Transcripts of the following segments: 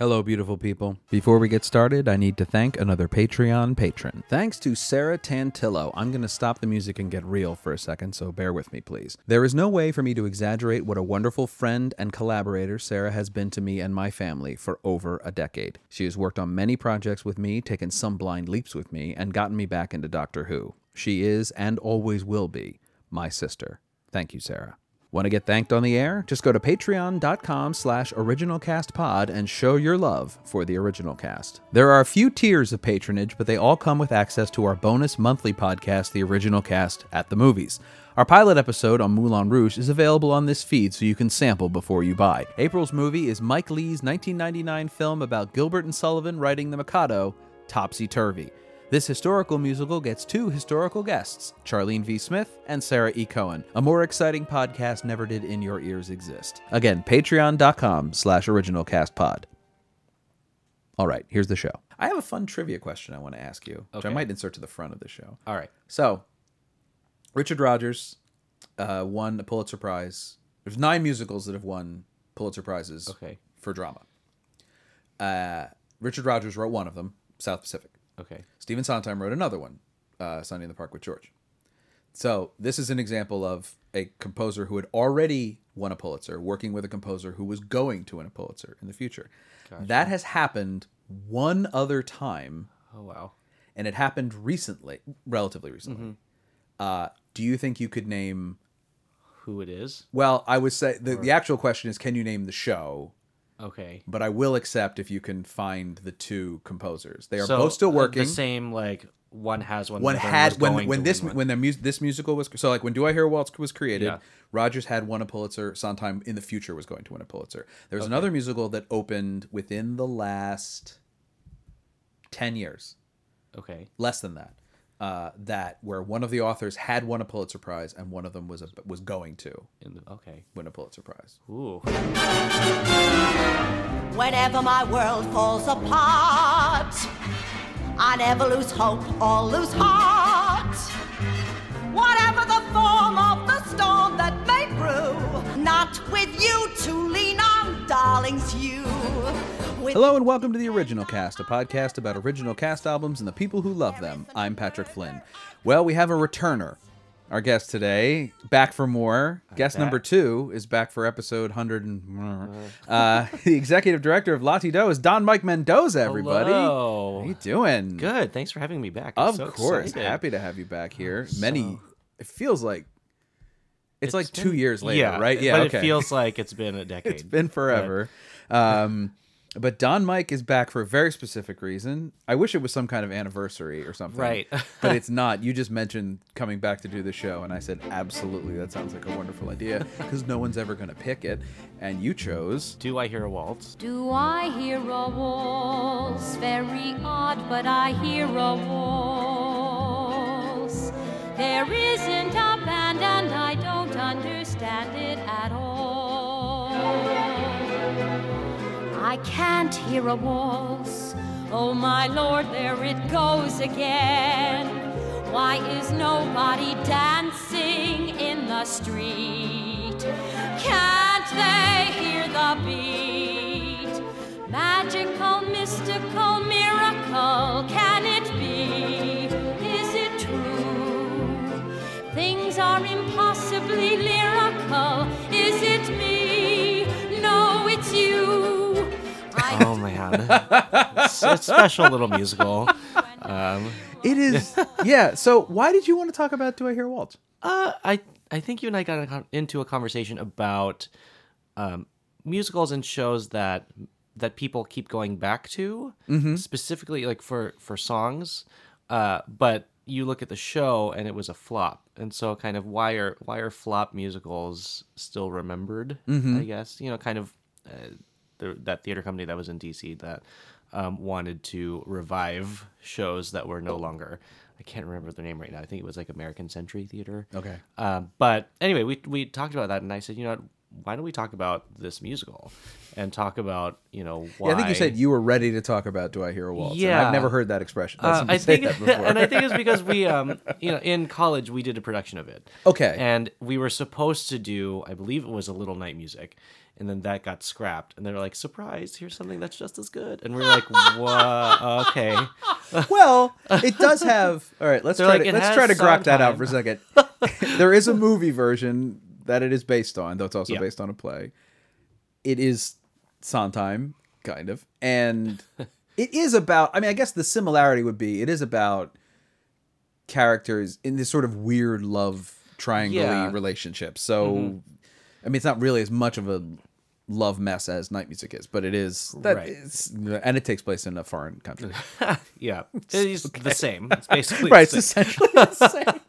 Hello, beautiful people. Before we get started, I need to thank another Patreon patron. Thanks to Sarah Tantillo. I'm going to stop the music and get real for a second, so bear with me, please. There is no way for me to exaggerate what a wonderful friend and collaborator Sarah has been to me and my family for over a decade. She has worked on many projects with me, taken some blind leaps with me, and gotten me back into Doctor Who. She is, and always will be, my sister. Thank you, Sarah. Want to get thanked on the air? Just go to patreon.com slash originalcastpod and show your love for the original cast. There are a few tiers of patronage, but they all come with access to our bonus monthly podcast, The Original Cast at the Movies. Our pilot episode on Moulin Rouge is available on this feed so you can sample before you buy. April's movie is Mike Leigh's 1999 film about Gilbert and Sullivan writing The Mikado, Topsy Turvy. This historical musical gets two historical guests, Charlene V. Smith and Sara E. Cohen. A more exciting podcast never did in your ears exist. Again, patreon.com slash originalcastpod. All right, here's the show. I have a fun trivia question I want to ask you, which I Okay. might insert to the front of the show. All right. So, Richard Rodgers uh, won a Pulitzer Prize. There's nine musicals that have won Pulitzer Prizes Okay. for drama. Uh, Richard Rodgers wrote one of them, South Pacific. Okay. Stephen Sondheim wrote another one, uh, Sunday in the Park with George. So this is an example of a composer who had already won a Pulitzer working with a composer who was going to win a Pulitzer in the future. That has happened one other time, Oh wow. and it happened recently, relatively recently. Uh, do you think you could name? Who it is? Well, I would say the, the actual question is, can you name the show? Okay. But I will accept if you can find the two composers. They are So, both still uh, working. The same like one has one. one had when when this when the mus- this musical was so like when Do I Hear a Waltz was created, Yeah. Rodgers had won a Pulitzer. Sondheim in the future was going to win a Pulitzer. There was another musical that opened within the last ten years, Okay. less than that. Uh, that where one of the authors had won a Pulitzer Prize and one of them was a, was going to In the, okay. win a Pulitzer Prize. Ooh. Whenever my world falls apart, I never lose hope or lose heart. Hello and welcome to the Original Cast, a podcast about original cast albums and the people who love them. I'm Patrick Flynn. Well, we have a returner. Our guest today, back for more. Guest back. number two is back for episode 100 and... Uh, the executive director of La-Ti-Do is Don Mike Mendoza, everybody. Hello. How you doing? Good. Thanks for having me back. I'm Of so course. excited. Happy to have you back here. Many... It feels like... It's, like two been- years later, yeah, right? Yeah, But okay. it feels like it's been a decade. It's been forever. Um, but Don Mike is back for a very specific reason. I wish it was some kind of anniversary or something. Right. but it's not. You just mentioned coming back to do the show, and I said, absolutely, that sounds like a wonderful idea because no one's ever going to pick it. And you chose. Do I hear a waltz? Do I hear a waltz? Very odd, but I hear a waltz. There isn't a band, and I don't understand it at all. I can't hear a waltz. Oh my lord, there it goes again. Why is nobody dancing in the street? Can't they hear the beat? Magical, mystical, miracle, can it be? Is it true? Things are impossibly lyrical. Man. it's a special little musical. Um, It is. yeah. So why did you want to talk about Do I Hear a Waltz? Uh, I I think you and I got a into a conversation about um, musicals and shows that that people keep going back to, specifically like for for songs. Uh, but you look at the show and it was a flop, and so kind of why are why are flop musicals still remembered? I guess you know, kind of uh, the, that theater company that was in DC that um, wanted to revive shows that were no longer. I can't remember their name right now. I think it was like American Century Theater. Okay. Um, but anyway, we we talked about that, and I said, you know, what, why don't we talk about this musical and talk about you know why? Yeah, I think you said you were ready to talk about Do I Hear a Waltz? and Yeah. I've never heard that expression. Uh, I think, that before. and I think it's because we, um, you know, in college we did a production of it. Okay. And we were supposed to do, I believe it was a Little Night Music, and then that got scrapped, and they're like, "Surprise! Here's something that's just as good." And we're like, "What? Okay." well, it does have. All right, let's They're try like, to let's try to grok that out for a second. there is a movie version that it is based on, though it's also based on a play. It is Sondheim, kind of, and it is about. I mean, I guess the similarity would be it is about characters in this sort of weird love triangle Yeah. Mm-hmm. relationship. So, I mean, it's not really as much of a love mess as night music is, but it is that Right. is- and it takes place in a foreign country. Yeah, it's the same. It's basically right, The it's same. essentially the same.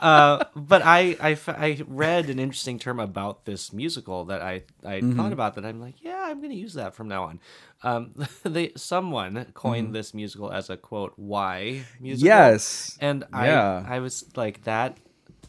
uh, but I read an interesting term about this musical that I I Mm-hmm. thought about that I'm like yeah I'm gonna use that from now on. Um, they someone coined this musical as a quote why musical. Mm-hmm. Yes. and I Yeah. I was like that.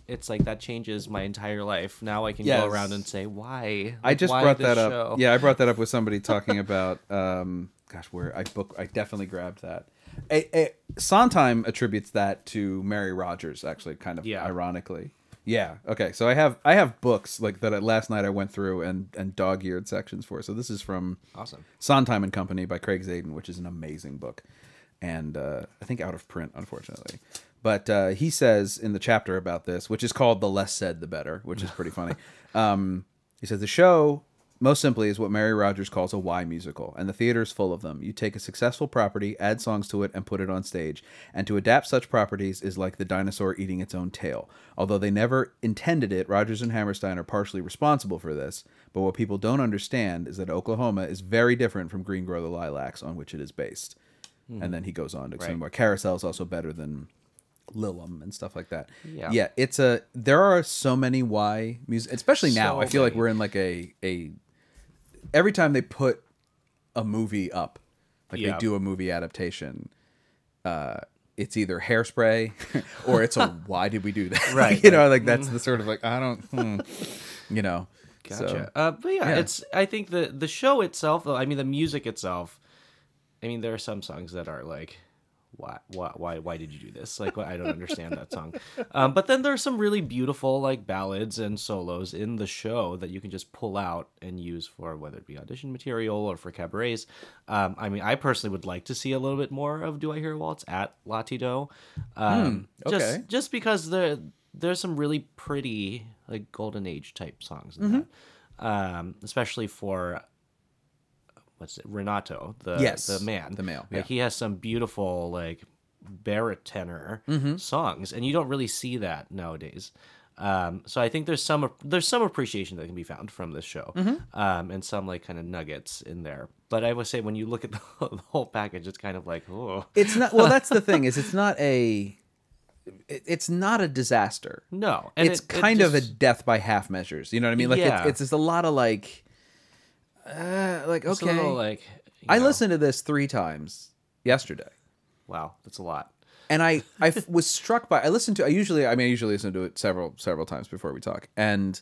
It's like that changes my entire life. Now I can Yes. go around and say why. I just why brought that up. show? Yeah, I brought that up with somebody talking about. Um, gosh, where I book, I definitely grabbed that. A, a, Sondheim attributes that to Mary Rodgers, actually, kind of Yeah. ironically. Yeah. Okay. So I have I have books like that. I- Last night I went through and and dog eared sections for. So this is from Awesome. Sondheim and Company by Craig Zadan, which is an amazing book, and uh, I think out of print, unfortunately. But uh, he says in the chapter about this, which is called "The Less Said, the Better," which is pretty funny. Um, he says the show, most simply, is what Mary Rodgers calls a Y musical, and the theater is full of them. You take a successful property, add songs to it, and put it on stage. And to adapt such properties is like the dinosaur eating its own tail. Although they never intended it, Rodgers and Hammerstein are partially responsible for this. But what people don't understand is that Oklahoma is very different from Green Grow the Lilacs, on which it is based. And then he goes on to explain Right. why Carousel is also better than Liliom and stuff like that. Yeah. yeah, it's a. There are so many Y music, especially now. So I feel like we're in like a a. Every time they put a movie up, like Yeah. they do a movie adaptation, uh, it's either hairspray or it's a why did we do that? Right, you know, like that's the sort of like I don't, hmm, you know. Gotcha. So, uh, but yeah, yeah. it's. I think the the show itself, though. I mean, the music itself. I mean, there are some songs that are like, why, why, why, why did you do this? Like, I don't understand that song. Um, but then there are some really beautiful like ballads and solos in the show that you can just pull out and use for whether it be audition material or for cabarets. Um, I mean, I personally would like to see a little bit more of "Do I Hear Waltz" at La-Ti-Do. Um, okay. Just, just because there there's some really pretty like golden age type songs in that. Um, especially for what's it, Renato, the Yes, the man, the male, Like he has some beautiful like baritone Mm-hmm. songs, and you don't really see that nowadays. Um, so I think there's some there's some appreciation that can be found from this show, Mm-hmm. um, and some like kind of nuggets in there. But I would say when you look at the, the whole package, it's kind of like oh it's not. Well, that's the thing is it's not a. It's not a disaster. no, and it's it- it kind of a death by half measures. You know what I mean? Like Yeah. it's, it's just a lot of like, uh, like it's a okay. little, like you I know, listened to this three times yesterday, Wow, that's a lot. and I I f- was struck by. I listened to. I usually I mean I usually listen to it several several times before we talk, and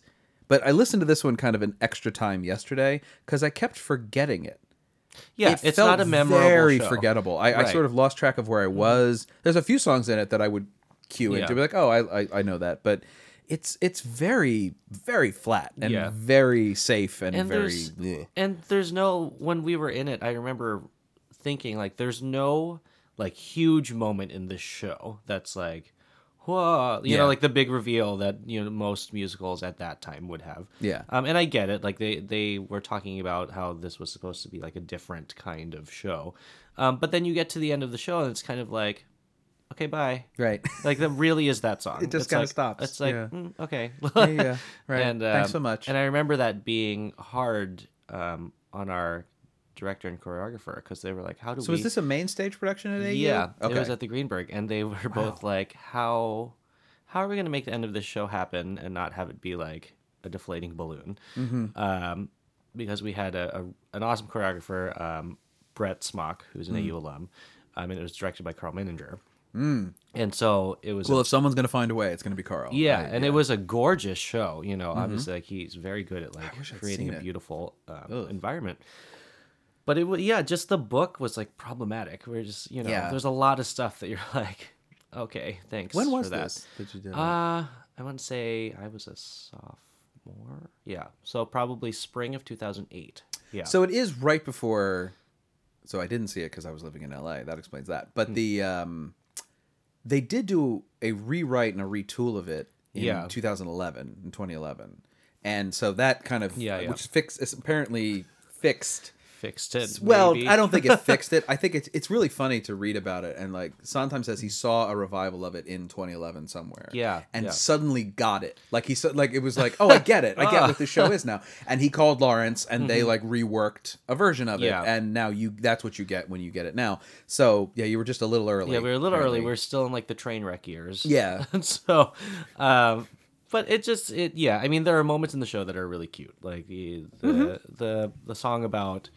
but I listened to this one kind of an extra time yesterday because I kept forgetting it. Yeah, it it's felt not a memorable very show. forgettable. I, I Right. Mm-hmm. sort of lost track of where I was. There's a few songs in it that I would cue Yeah. into, be like, oh, I, I I know that, but it's it's very very flat and Yeah. very safe and, and very. there's and there's no when we were in it i remember thinking like there's no like huge moment in this show that's like whoa you Yeah. know like the big reveal that you know most musicals at that time would have Yeah. um and i get it like they they were talking about how this was supposed to be like a different kind of show um but then you get to the end of the show and it's kind of like okay bye Right. like that really is that song It just It's kinda like- stops, it's like yeah. mm, okay Yeah, yeah, right. and Thanks um, so much. and i remember that being hard um on our director and choreographer because they were like how do we So we is this a main stage production at AU? yeah Okay. it was at the greenberg and they were both like how how are we going to make the end of this show happen and not have it be like a deflating balloon Mm-hmm. um because we had a, a an awesome choreographer um brett smock who's Mm. an au alum um, and it was directed by carl Mininger. Mm. and so it was well, a if someone's gonna find a way, it's gonna be Carl. yeah, I- and it was a gorgeous show. You know, obviously, like he's very good at like creating a beautiful um, environment. But it was yeah, just the book was like problematic. We're just you know, Yeah. there's a lot of stuff that you're like, okay, thanks. When was that. this that you did? Uh, I want to say I was a sophomore. Yeah, so probably spring of 2008. Yeah. So it is right before. So I didn't see it because I was living in LA. That explains that. But the um, they did do a rewrite and a retool of it in Yeah. 2011, in 2011, and so that kind of Yeah, yeah. which fix is apparently fixed. Fixed it. Well, maybe. I don't think it fixed it. I think it's it's really funny to read about it and like Sondheim says he saw a revival of it in 2011 somewhere. Yeah, and yeah. suddenly got it. Like he said, like it was like, oh, I get it. I get what the show is now. And he called Laurents, and they like reworked a version of it. Mm-hmm. Yeah. and now you that's what you get when you get it now. So yeah, you were just a little early. Yeah, we were a little early. apparently. We're still in like the train wreck years. Yeah. So, um, but it just it yeah. I mean, there are moments in the show that are really cute, like the the Mm-hmm. the, the song about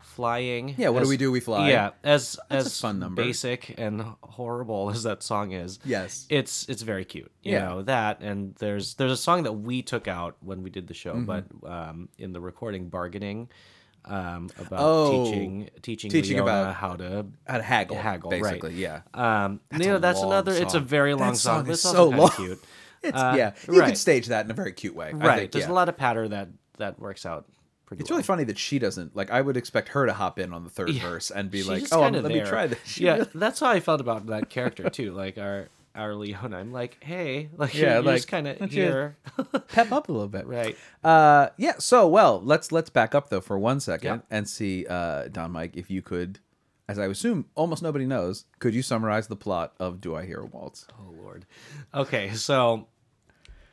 flying. Yeah, what do we do? We fly. Yeah, as That's as fun number. basic and horrible as that song is. Yes. it's it's very cute. You Yeah. know that, and there's there's a song that we took out when we did the show, Mm-hmm. but um, in the recording, bargaining. Um, about Oh, teaching teaching teaching Leona about- how to How to haggle, haggle, right. basically. Yeah. um, That's you know, that's another. It's a very long That song, song is it's so long. cute. It's Uh, yeah. You right. could stage that in a very cute way. I Right. think, There's yeah. a lot of patter that that works out pretty. It's well. really funny that she doesn't like. I would expect her to hop in on the third Yeah. verse and be She's like, "Oh, let there. me try this." Yeah, really- that's how I felt about that character too. Like our our Leona, I'm like, hey, like Yeah, you're like, just kind of here, pep up a little bit. right? Uh, yeah. So, well, let's let's back up though for one second Yeah. and see, uh, Don Mike, if you could, as I assume almost nobody knows, could you summarize the plot of Do I Hear a Waltz? Oh Lord. Okay, so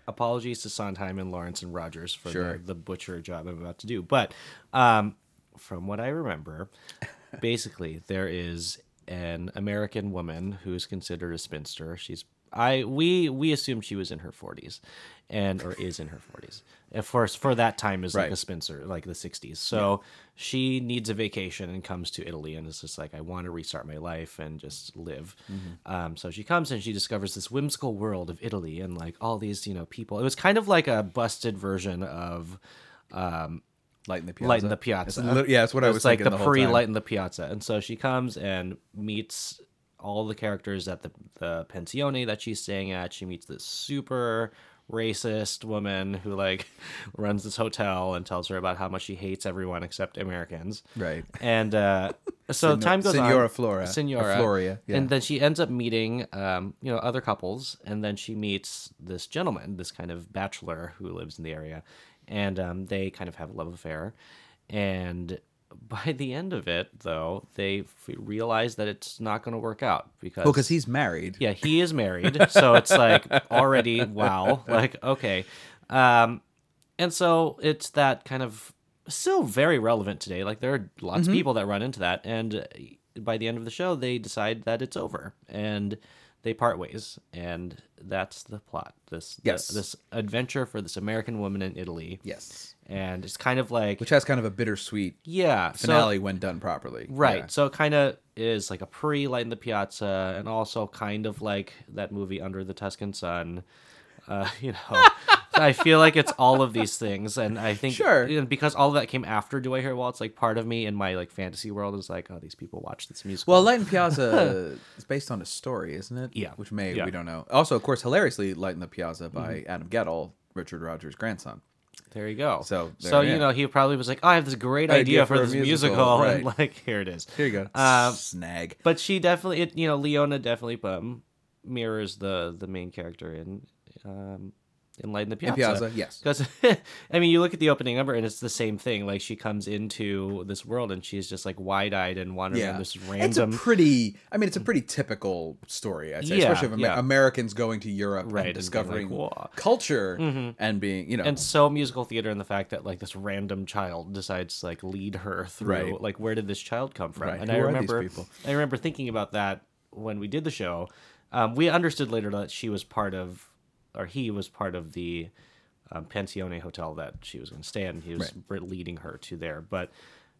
apologies to Sondheim and Laurents and Rodgers for Sure. the, the butcher job I'm about to do, but um, from what I remember, basically there is an American woman who is considered a spinster. She's I we we assumed she was in her 40s, and or is in her 40s. Of course, for that time is like a spinster, like the 60s. So she needs a vacation and comes to Italy, and is just like, I want to restart my life and just live. Um, so she comes and she discovers this whimsical world of Italy and like all these you know people. It was kind of like a busted version of um, Light in the Piazza. Light in the It's Piazza. yeah, that's what I was like thinking the, the pre Light in the Piazza, and so she comes and meets all the characters at the the pensione that she's staying at. She meets this super racist woman who like runs this hotel and tells her about how much she hates everyone except Americans. Right. And uh, so Senor- time goes Senora on. Flora, or Senora. Floria, yeah. And then she ends up meeting, um, you know, other couples, and then she meets this gentleman, this kind of bachelor who lives in the area, and um, they kind of have a love affair. And by the end of it, though, they f- realize that it's not going to work out because Well, because he's married. yeah, he is married, so it's like already wow, like okay. Um and so it's that kind of still very relevant today. Like there are lots Mm-hmm. of people that run into that and uh, by the end of the show they decide that it's over and they part ways and that's the plot. This Yes. this adventure for this American woman in Italy. Yes. And it's kind of like Which has kind of a bittersweet yeah, so- finale when done properly. Right. Yeah. So it kind of is like a pre Light in the Piazza and also kind of like that movie Under the Tuscan Sun. Uh, you know, I feel like it's all of these things. And I think Sure. and because all of that came after Do I Hear Waltz, like part of me in my like fantasy world is like, oh, these people watch this musical. Well, Light in Piazza is based on a story, isn't it? Yeah. Which may Yeah. Mm-hmm. we don't know. Also, of course, hilariously, Light in the Piazza by Adam Guettel, Richard Rodgers' grandson. There you go. So, so you know, he probably was like, oh, I have this great Idea idea, for for, this musical, musical, and like here it is. Here you go. Um, Snag. but she definitely it you know leona definitely um mirrors the the main character in um in light in the piazza, Piazza, yes. because i mean you look at the opening number and it's the same thing like she comes into this world and she's just like wide-eyed and wandering Yeah, this It's a pretty. I mean, it's a pretty typical story. I'd say, Yeah, especially of yeah. Americans going to Europe Right, and and like, discovering culture and being, you know, and so musical theater and the fact that like this random child decides to like lead her through Right. like where did this child come from Right, and who i remember i remember thinking about that when we did the show um, we understood later that she was part of or he was part of the um, pensione hotel that she was going to stay in he was re- leading her to there but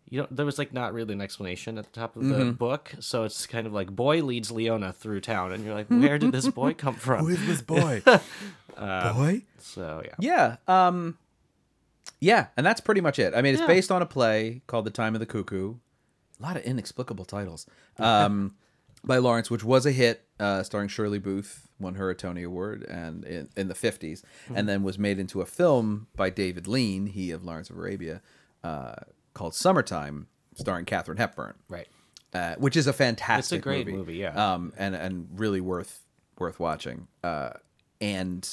you know there was like not really an explanation at the top of the Mm-hmm. book so it's kind of like boy leads leona through town and you're like where did this boy come from who is this boy? boy. so yeah Yeah. Um Yeah, and that's pretty much it. I mean, it's Yeah. based on a play called The Time of the Cuckoo. A lot of inexplicable titles. Um by Laurents, which was a hit, uh, starring Shirley Booth, won her a Tony Award, and in, in the 50s, and then was made into a film by David Lean, he of Lawrence of Arabia, uh, called Summertime, starring Katharine Hepburn. Right. Uh, which is a fantastic It's a great movie. movie, yeah. Um, and and really worth worth watching. Uh, and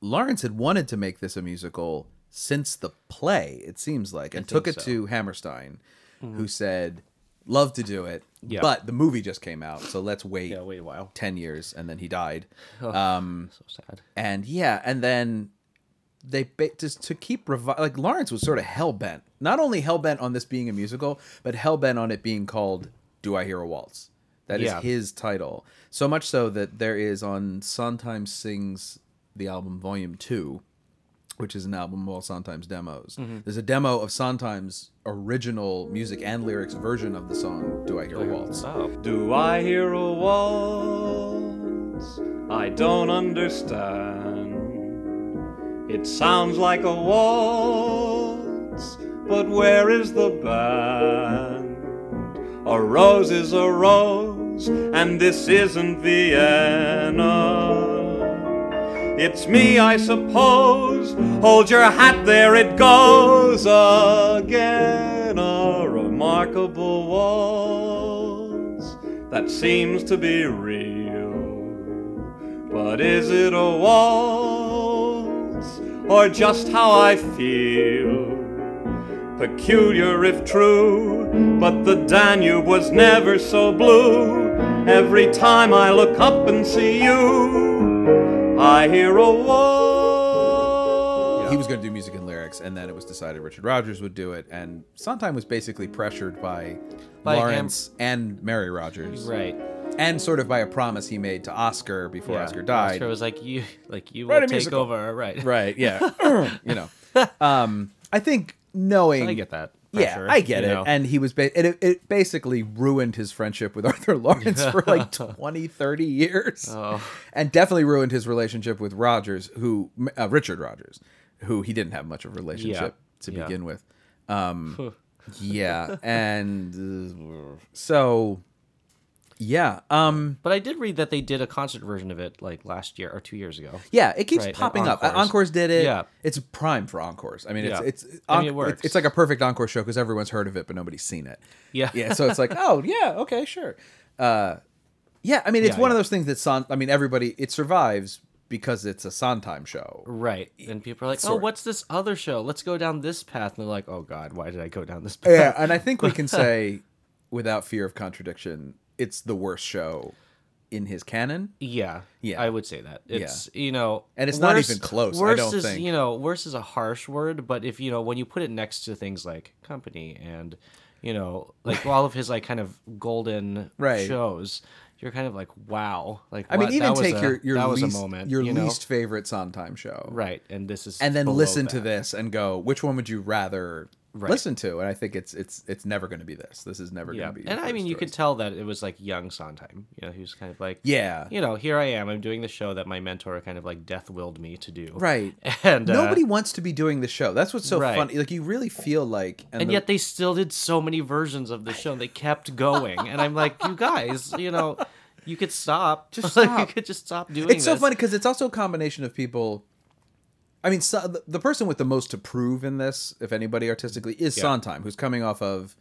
Laurents had wanted to make this a musical since the play, it seems like, and took it so. Mm-hmm. to Hammerstein, who said, "Love to do it, Yeah. but the movie just came out, so let's wait, Yeah, wait a while. ten years." And then he died. um So sad. And yeah, and then they ba- just to keep revi- like Laurents was sort of hell bent, not only hell bent on this being a musical, but hell bent on it being called "Do I Hear a Waltz." That is Yeah. his title. So much so that there is on Sondheim Sings the album Volume Two, which is an album of all Sondheim's demos. Mm-hmm. There's a demo of Sondheim's original music and lyrics version of the song "Do I Hear a Waltz." Oh. Do I hear a waltz? I don't understand. It sounds like a waltz, but where is the band? A rose is a rose, and this isn't Vienna. It's me, I suppose. Hold your hat, there it goes again. A remarkable waltz that seems to be real. But is it a waltz or just how I feel? Peculiar if true, but the Danube was never so blue. Every time I look up and see you, I hear a waltz. He was going to do music and lyrics, and then it was decided Richard Rodgers would do it. And Sondheim was basically pressured by, By Laurents and Mary Rodgers, Right. and sort of by a promise he made to Oscar before Yeah. Oscar died. Oscar was like, you, like you Write will take musical. over. Right. Right? Yeah. you know, um, I think knowing. I get that. Yeah, I get it. know? And he was, ba- it, it basically ruined his friendship with Arthur Laurents for like 20, 30 years. Oh. And definitely ruined his relationship with Rodgers, who, uh, Richard Rodgers, who he didn't have much of a relationship to Yeah. begin with. Um, yeah. And uh, so, yeah. Um, But I did read that they did a concert version of it like last year or two years ago. yeah, it keeps Right, popping up. Encores. Did it. Yeah. It's prime for Encores. I mean, Yeah. it's, it's, I mean, it it's like a perfect Encore show because everyone's heard of it, but nobody's seen it. Yeah. yeah so it's like oh yeah okay sure uh yeah i mean it's Yeah, one of those things that son i mean everybody it survives because it's a sondheim show Right. And people are like, oh, what's this other show? Let's go down this path. And they're like, oh, God, why did I go down this path? yeah and i think we can say without fear of contradiction it's the worst show in his canon Yeah, Yeah. I would say that. It's you know, And it's not even close, I Worse don't is think. you know, worse is a harsh word, but if you know when you put it next to things like Company and you know, like all of his like kind of golden Right. shows, you're kind of like, wow, like i mean what? even that was take a- your your that least moment, your you know? least favorite sondheim show right, and this is and then listen to this and go which one would you rather Right. listen to and i think it's it's it's never going to be this this is never Yeah, going to be and I mean, you could tell that it was like young Sondheim. You know, he was kind of like, yeah you know, here I am. I'm doing the show that my mentor kind of like death willed me to do. Right. And uh, Nobody wants to be doing the show. That's what's so Right. funny. Like you really feel like, and the- yet they still did so many versions of the show and they kept going and i'm like you guys you know you could stop Just Like, stop. you could just stop doing it. it's so this. funny because it's also a combination of people. I mean, so, the, person with the most to prove in this, if anybody artistically, is Yeah. Sondheim, who's coming off of,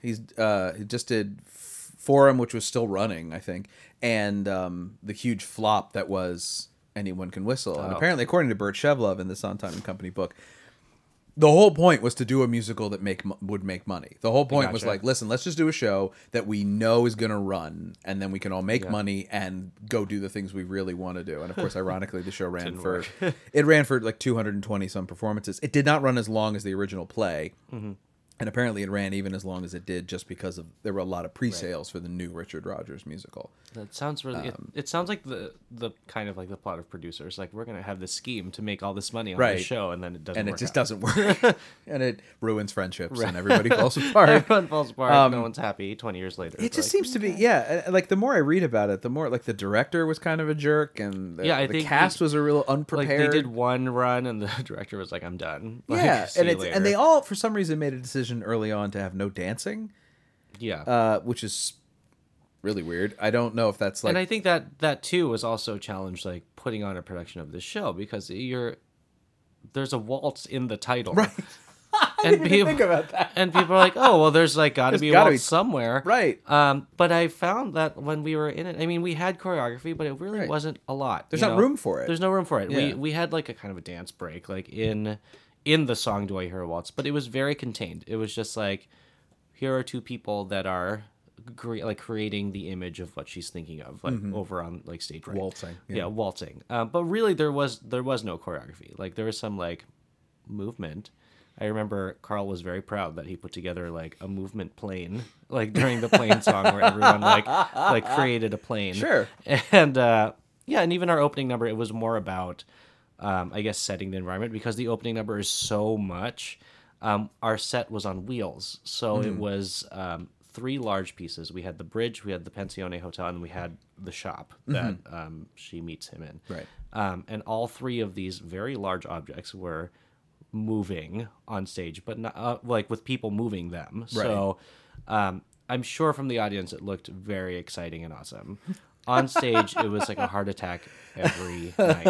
he's uh, he just did Forum, which was still running, I think, and um, the huge flop that was Anyone Can Whistle, and Oh. apparently, according to Burt Shevelove in the Sondheim and Company book, the whole point was to do a musical that make would make money. The whole point was like, listen, let's just do a show that we know is going to run, and then we can all make Yeah. money and go do the things we really want to do. And of course, ironically, the show ran for it ran for like 220 some performances. It did not run as long as the original play. Mm-hmm. And apparently, it ran even as long as it did, just because of there were a lot of pre-sales for the new Richard Rodgers musical. that sounds really it, Um, it sounds like the the kind of like the plot of producers like we're gonna have this scheme to make all this money on Right. the show and then it doesn't and it just out. doesn't work, and it ruins friendships, and everybody falls apart. everyone falls apart Um, no one's happy 20 years later It just like, seems to be, yeah. Like the more I read about it, the more like the director was kind of a jerk, and the, Yeah, I the think cast he- was a real like unprepared. they did one run and the director was like i'm done like, yeah, and it's later. and they all for some reason made a decision early on to have no dancing, yeah uh, which is really weird. I don't know if that's like and I think that that too was also a challenge, like putting on a production of this show because you're there's a waltz in the title, right? and people think about that. and people are like, oh well, there's like got to be a waltz be- somewhere, Right. Um, but I found that when we were in it, I mean, we had choreography, but it really Right. wasn't a lot. There's not know? room for it. There's no room for it. Yeah. We we had like a kind of a dance break, like in in the song "Do I Hear a Waltz," but it was very contained. It was just like, here are two people that are cre- like creating the image of what she's thinking of, like over on like stage right. Waltzing, Yeah, yeah. waltzing. Um, but really, there was there was no choreography. Like there was some like movement. I remember Carl was very proud that he put together like a movement plane, like during the plane song where everyone like like created a plane. Sure. And uh, yeah, and even our opening number, it was more about, um, I guess, setting the environment because the opening number is so much. Um, our set was on wheels, so it was um, three large pieces. We had the bridge, we had the Pensione Hotel, and we had the shop that um, she meets him in. Right. Um, and all three of these very large objects were moving on stage, but not uh, like with people moving them. So um, I'm sure from the audience it looked very exciting and awesome. On stage, it was like a heart attack every night.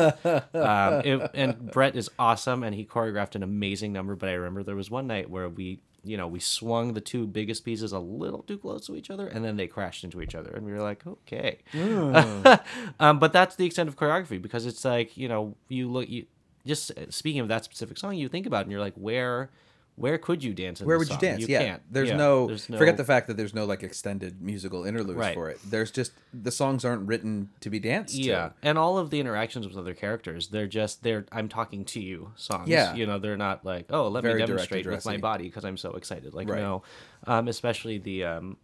Um, it, and Brett is awesome, and he choreographed an amazing number. But I remember there was one night where we, you know, we swung the two biggest pieces a little too close to each other, and then they crashed into each other, and we were like, okay. um, but that's the extent of choreography because it's like you know you look you just uh, speaking of that specific song you think about it and you're like where where could you dance in where would you dance? you yeah. can't There's, Yeah, no, there's forget the fact that there's no like extended musical interludes Right. for it. There's just the songs aren't written to be danced yeah to. and all of the interactions with other characters they're just they're i'm talking to you songs Yeah. you know they're not like oh let Very me demonstrate with my body because i'm so excited like Right. no um especially the um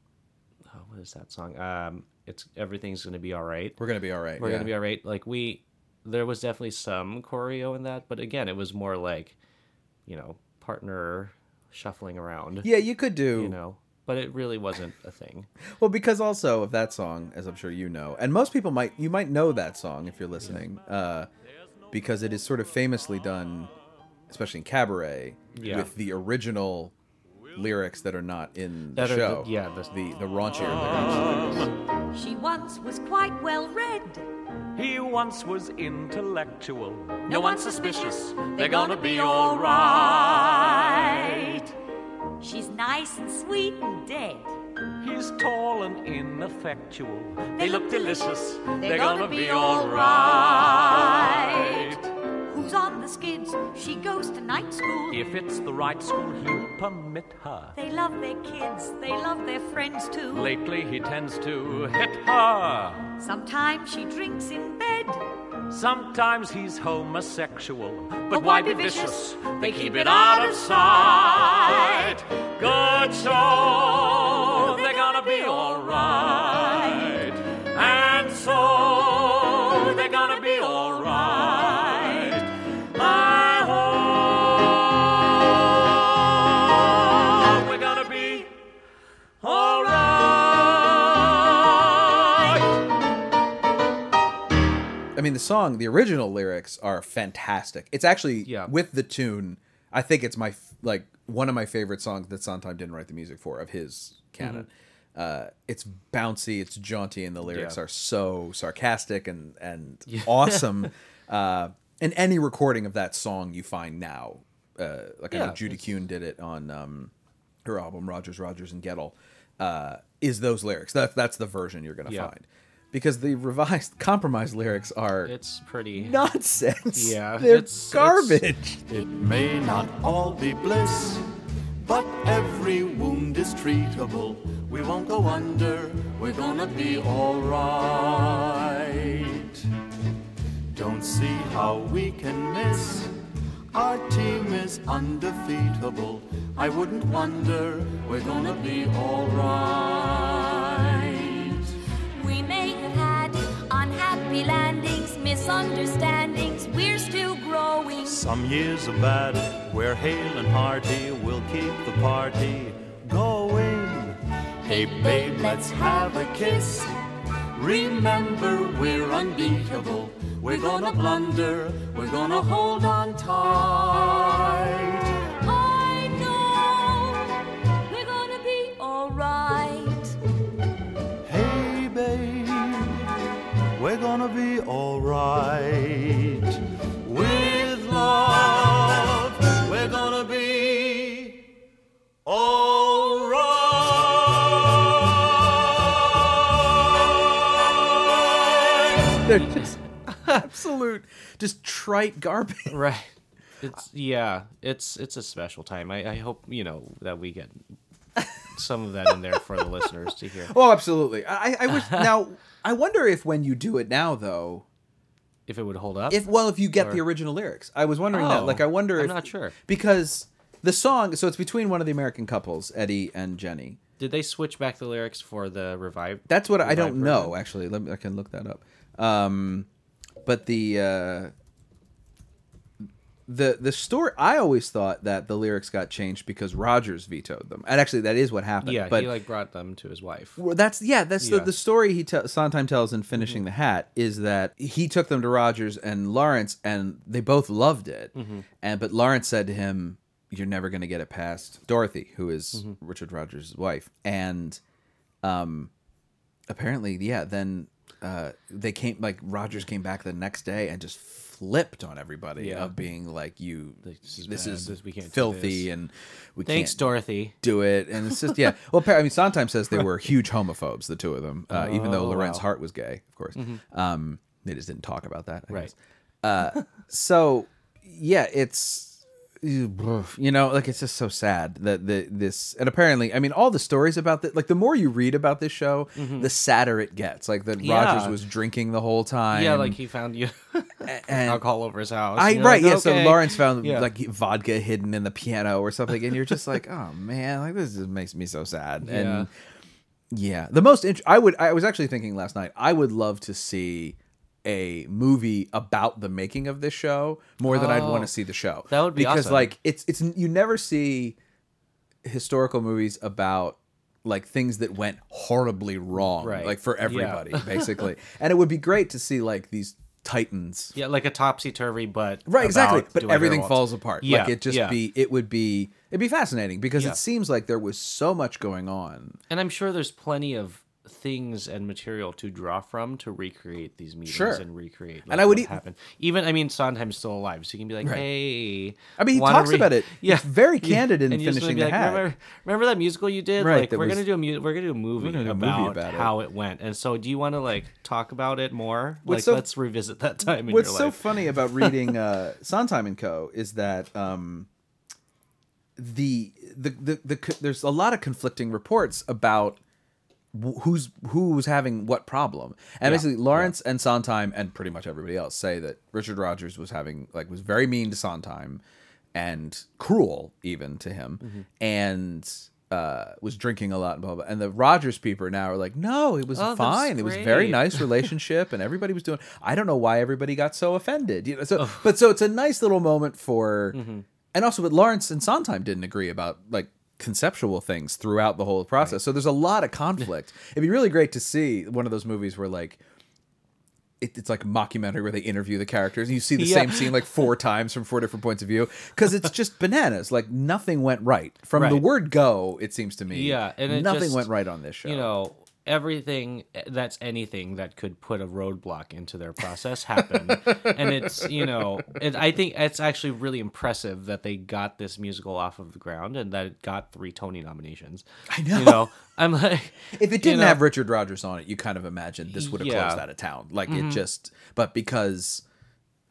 oh, what is that song um it's everything's gonna be all right We're gonna be all right. we're yeah. gonna be all right. Like we, there was definitely some choreo in that, but again, it was more like, you know, partner shuffling around. Yeah, you could do you know, but it really wasn't a thing. Well, because also of that song, as I'm sure you know, and most people might you might know that song if you're listening, uh, because it is sort of famously done, especially in cabaret, Yeah. with the original lyrics that are not in the That are the- show. yeah, the- the the raunchier lyrics. She once was quite well read. He once was intellectual. No one's suspicious. They're gonna be alright. She's nice and sweet and dead. He's tall and ineffectual. They look delicious. They're, gonna gonna, be be alright. On the skids? She goes to night school. If it's the right school, he'll permit her. They love their kids. They love their friends too. Lately, he tends to hit her. Sometimes she drinks in bed. Sometimes he's homosexual. But, But why why be vicious? vicious? They keep it out of sight. Good show. Mean, the song, the original lyrics are fantastic. It's actually Yeah. with the tune. I think it's my like one of my favorite songs that Sondheim didn't write the music for of his canon. Uh, it's bouncy, it's jaunty, and the lyrics Yeah. are so sarcastic and and awesome. Uh, and any recording of that song you find now, uh, like I know Judy Kuhn did it on um, her album Rodgers, Rodgers and Guettel, uh, is those lyrics. That that's the version you're gonna Yeah. find. Because the revised compromise lyrics are It's pretty. nonsense. Yeah, they're it's- garbage. It may not all be bliss, but every wound is treatable. We won't go under, we're gonna be alright. Don't see how we can miss. Our team is undefeatable. I wouldn't wonder, we're gonna be alright. Unhappy landings, misunderstandings. We're still growing. Some years are bad, we're hale and hearty, we'll keep the party going. Hey babe, let's have a kiss. Remember, we're unbeatable. We're gonna blunder, we're gonna hold on tight. Absolute, just trite garbage. Right. It's yeah. It's it's a special time. I, I hope you know that we get some of that in there for the listeners to hear. Oh, absolutely. I, I wish now. I wonder if when you do it now, though, If it would hold up. if well, if you get the original lyrics, I was wondering that. Oh, Like, I wonder. I'm if, not sure. because the song. So it's between one of the American couples, Eddie and Jenny. Did they switch back the lyrics for the revived? That's what I don't Revived know. Actually, let me. I can look that up. Um, but the uh, the the story. I always thought that the lyrics got changed because Rodgers vetoed them, and actually, that is what happened. Yeah, but he like brought them to his wife. Well, that's yeah. That's The, Yeah. the story he te- Sondheim tells in finishing Mm-hmm. the hat is that he took them to Rodgers and Laurents, and they both loved it. Mm-hmm. And but Laurents said to him, "You're never going to get it past Dorothy, who is Mm-hmm. Richard Rodgers' wife." And um, apparently, yeah. Then uh, they came like Rodgers came back the next day and just flipped on everybody Yeah. of being like, "You, This is this is This- we can't filthy, this." and we Thanks, can't Dorothy. do it, and it's just yeah. Well, I mean, Sondheim says they were huge homophobes, the two of them, uh, even though Oh, Lorenz wow. Hart was gay, of course. Um, they just didn't talk about that, I Right. guess. Uh, so yeah, it's you know, like it's just so sad that the this and apparently, I mean, all the stories about that, like the more you read about this show, mm-hmm. the sadder it gets. Like that Yeah. Rodgers was drinking the whole time. Yeah, like he found you and alcohol over his house. I right, like, yeah. So. Laurents found Yeah. like vodka hidden in the piano or something, and you're just like, oh man, like this just makes me so sad. And yeah, the most int- I would I was actually thinking last night I would love to see a movie about the making of this show more than I'd Oh, want to see the show. that would be because awesome. like it's it's you never see historical movies about like things that went horribly wrong Right. like for Yeah. everybody basically and it would be great to see like these titans Yeah, like a topsy turvy, but Right, exactly. But Do I Hear everything falls apart. Yeah, like it just yeah. be it would be it'd be fascinating because Yeah. it seems like there was so much going on. And I'm sure there's plenty of things and material to draw from to recreate these meetings Sure. and recreate. And I would what e- happen. Even I mean, Sondheim's still alive, so you can be like, Right. hey. I mean, he talks about it. Yeah, He's very Yeah. candid in And you just wanna finishing the like, hat. Remember, remember that musical you did? Right, Like, we're was- gonna do a mu- we're gonna do a movie, do a about, movie about how it went. And so, do you want to like talk about it more? What's like, so- let's revisit that time in What's so life. funny about reading uh, Sondheim and Co. is that um, the, the the the there's a lot of conflicting reports about wh- who's having what problem, and Yeah, basically Laurents and Sondheim and pretty much everybody else say that Richard Rodgers was having like was very mean to Sondheim and cruel even to him, Mm-hmm. and. Uh, was drinking a lot and blah, blah blah. and the Rodgers people now are like, no, it was Oh, fine. It was very nice relationship, and everybody was doing. I don't know why everybody got so offended. You know, so but so it's a nice little moment for, Mm-hmm. and also, but Laurents and Sondheim didn't agree about like conceptual things throughout the whole process. So there's a lot of conflict. It'd be really great to see one of those movies where like. It, it's like a mockumentary where they interview the characters and you see the Yeah. same scene like four times from four different points of view because it's just bananas like nothing went right from the word go it seems to me Yeah, and nothing just- went right on this show You know, everything that's anything that could put a roadblock into their process happened, and it's you know, it, I think it's actually really impressive that they got this musical off of the ground and that it got three Tony nominations. I know. You know, I'm like, If it didn't know, have Richard Rodgers on it, you kind of imagine this would have Yeah. Mm-hmm. closed out of town. Like it just, but because,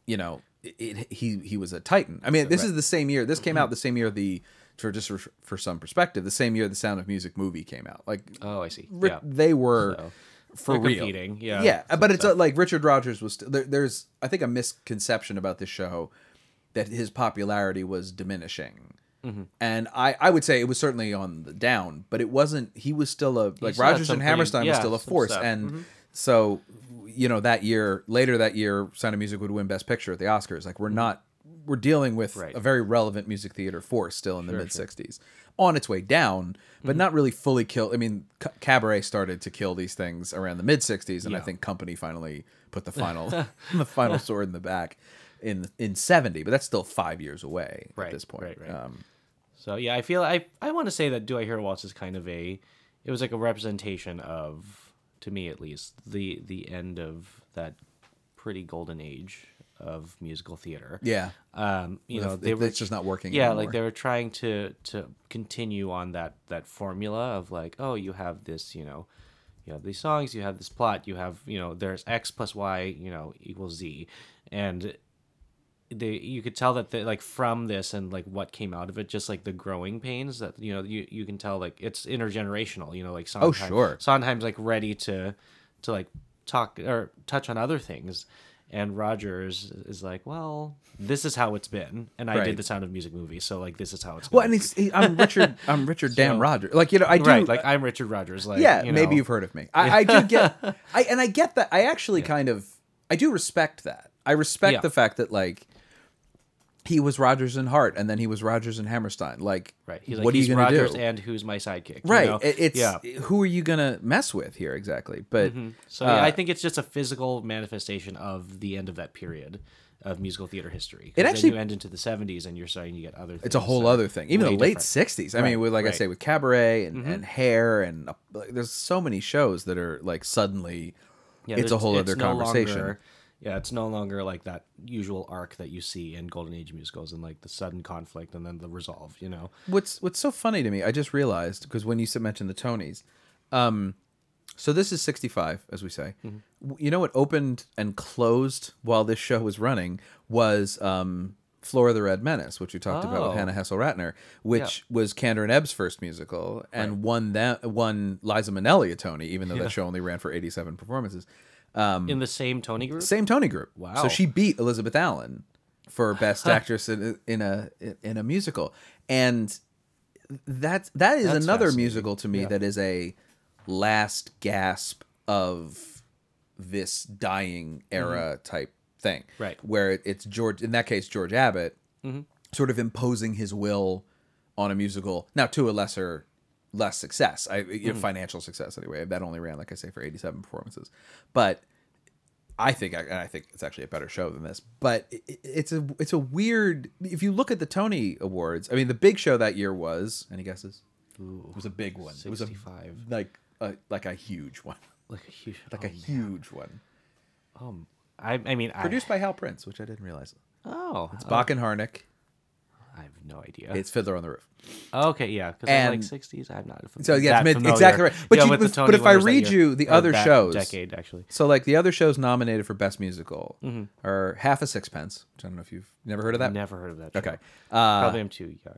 you know, it, it, he he was a titan. I mean, this is the same year. This Mm-hmm. came out the same year the for just for, for some perspective, the same year the Sound of Music movie came out. Like oh, I see. Ri- yeah. they were So, for they're real. competing, yeah, yeah. But it's stuff. like Richard Rodgers was. St- there, there's I think a misconception about this show that his popularity was diminishing. Mm-hmm. And I, I would say it was certainly on the down, but it wasn't. He was still a like Rodgers and Hammerstein was still a force, stuff. and Mhm. so you know that year later that year, Sound of Music would win Best Picture at the Oscars. Like we're not we're dealing with. Right. a very relevant music theater force still in the mid '60s, on its way down, but Mm-hmm. not really fully killed. I mean, C- Cabaret started to kill these things around the mid '60s, and I think Company finally put the final the final sword in the back in in '70. But that's still five years away Right, at this point. right, right. Um, So yeah, I feel I I want to say that Do I Hear Waltz is kind of a it was like a representation of to me at least the the end of that pretty golden age of musical theater. yeah, Um, you know, they were it's just not working. yeah, anymore. like they were trying to to continue on that that formula of like, oh, you have this, you know, you have these songs, you have this plot, you have you know there's X plus Y you know equals Z, and they you could tell that they, like from this and like what came out of it, just like the growing pains that you know you you can tell like it's intergenerational. You know, like Sondheim, Oh, sure. Sondheim's like ready to to like talk or touch on other things. And Rodgers is like, well, this is how it's been, and I Right. did the Sound of Music movie, so like this is how it's. Well, gonna and he's, he, I'm Richard. I'm Richard Dan Rodgers. Like you know, I do. right like i'm richard rodgers like yeah, you maybe you've heard of me. I, I do get, I and I get that. I actually kind of, I do respect that. I respect Yeah. the fact that like he was Rodgers and Hart, and then he was Rodgers and Hammerstein. Like, right he's like what are you gonna do? and who's my sidekick you right. know? It's yeah who are you gonna mess with here exactly? But so yeah, uh, i think it's just a physical manifestation of the end of that period of musical theater history. It then actually- you end into the 70s and you're starting to get other things it's a whole that other thing. Even the late different. '60s. I Right, mean, with like I right. Mm-hmm. say, with Cabaret and, and Hair, and uh, like, there's so many shows that are like suddenly. yeah, it's a whole other no conversation. longer- yeah it's no longer like that usual arc that you see in golden age musicals and like the sudden conflict and then the resolve you know What's What's so funny to me? I just realized because when you mentioned the Tonys, um, so this is '65, as we say. Mm-hmm. You know what opened and closed while this show was running was um, of the Red Menace, which we talked about Oh. with Hannah Hessel Ratner, which was Kander and Ebb's first musical, and won that won Liza Minnelli a Tony, even though that show only ran for 87 performances. In the same tony group Um, Same Tony group. Wow. So she beat Elizabeth Allen for Best Actress in a, in a in a musical, and that's that is That's another musical to me that is a last gasp of this dying era type thing. Mm-hmm. Right. Where it's George in that case George Abbott Mm-hmm. sort of imposing his will on a musical now to a lesser less success. I you Mm-hmm. know, financial success anyway. That only ran like i say for 87 performances. But i think and i think it's actually a better show than this. But it, it- it's a it's a weird if you look at the tony awards i mean the big show that year was any guesses? It was a big one. It was a 65. like a, like a huge one. Like a huge like a huge one. Um, I, I mean produced by hal prince which i didn't realize. Oh it's bock and harnick i have no idea it's fiddler on the roof Okay, yeah, because I'm like And- 60s. I'm not. So, yeah, that mid- familiar. exactly right. But yeah, you- with the but- Tony if I winners that read year, you the or other that shows- decade actually. So like the other shows nominated for best musical Mm-hmm. are Half a Sixpence, which I don't know if you've never heard of that. Never heard of that. Okay. show. Uh, Probably I'm too young.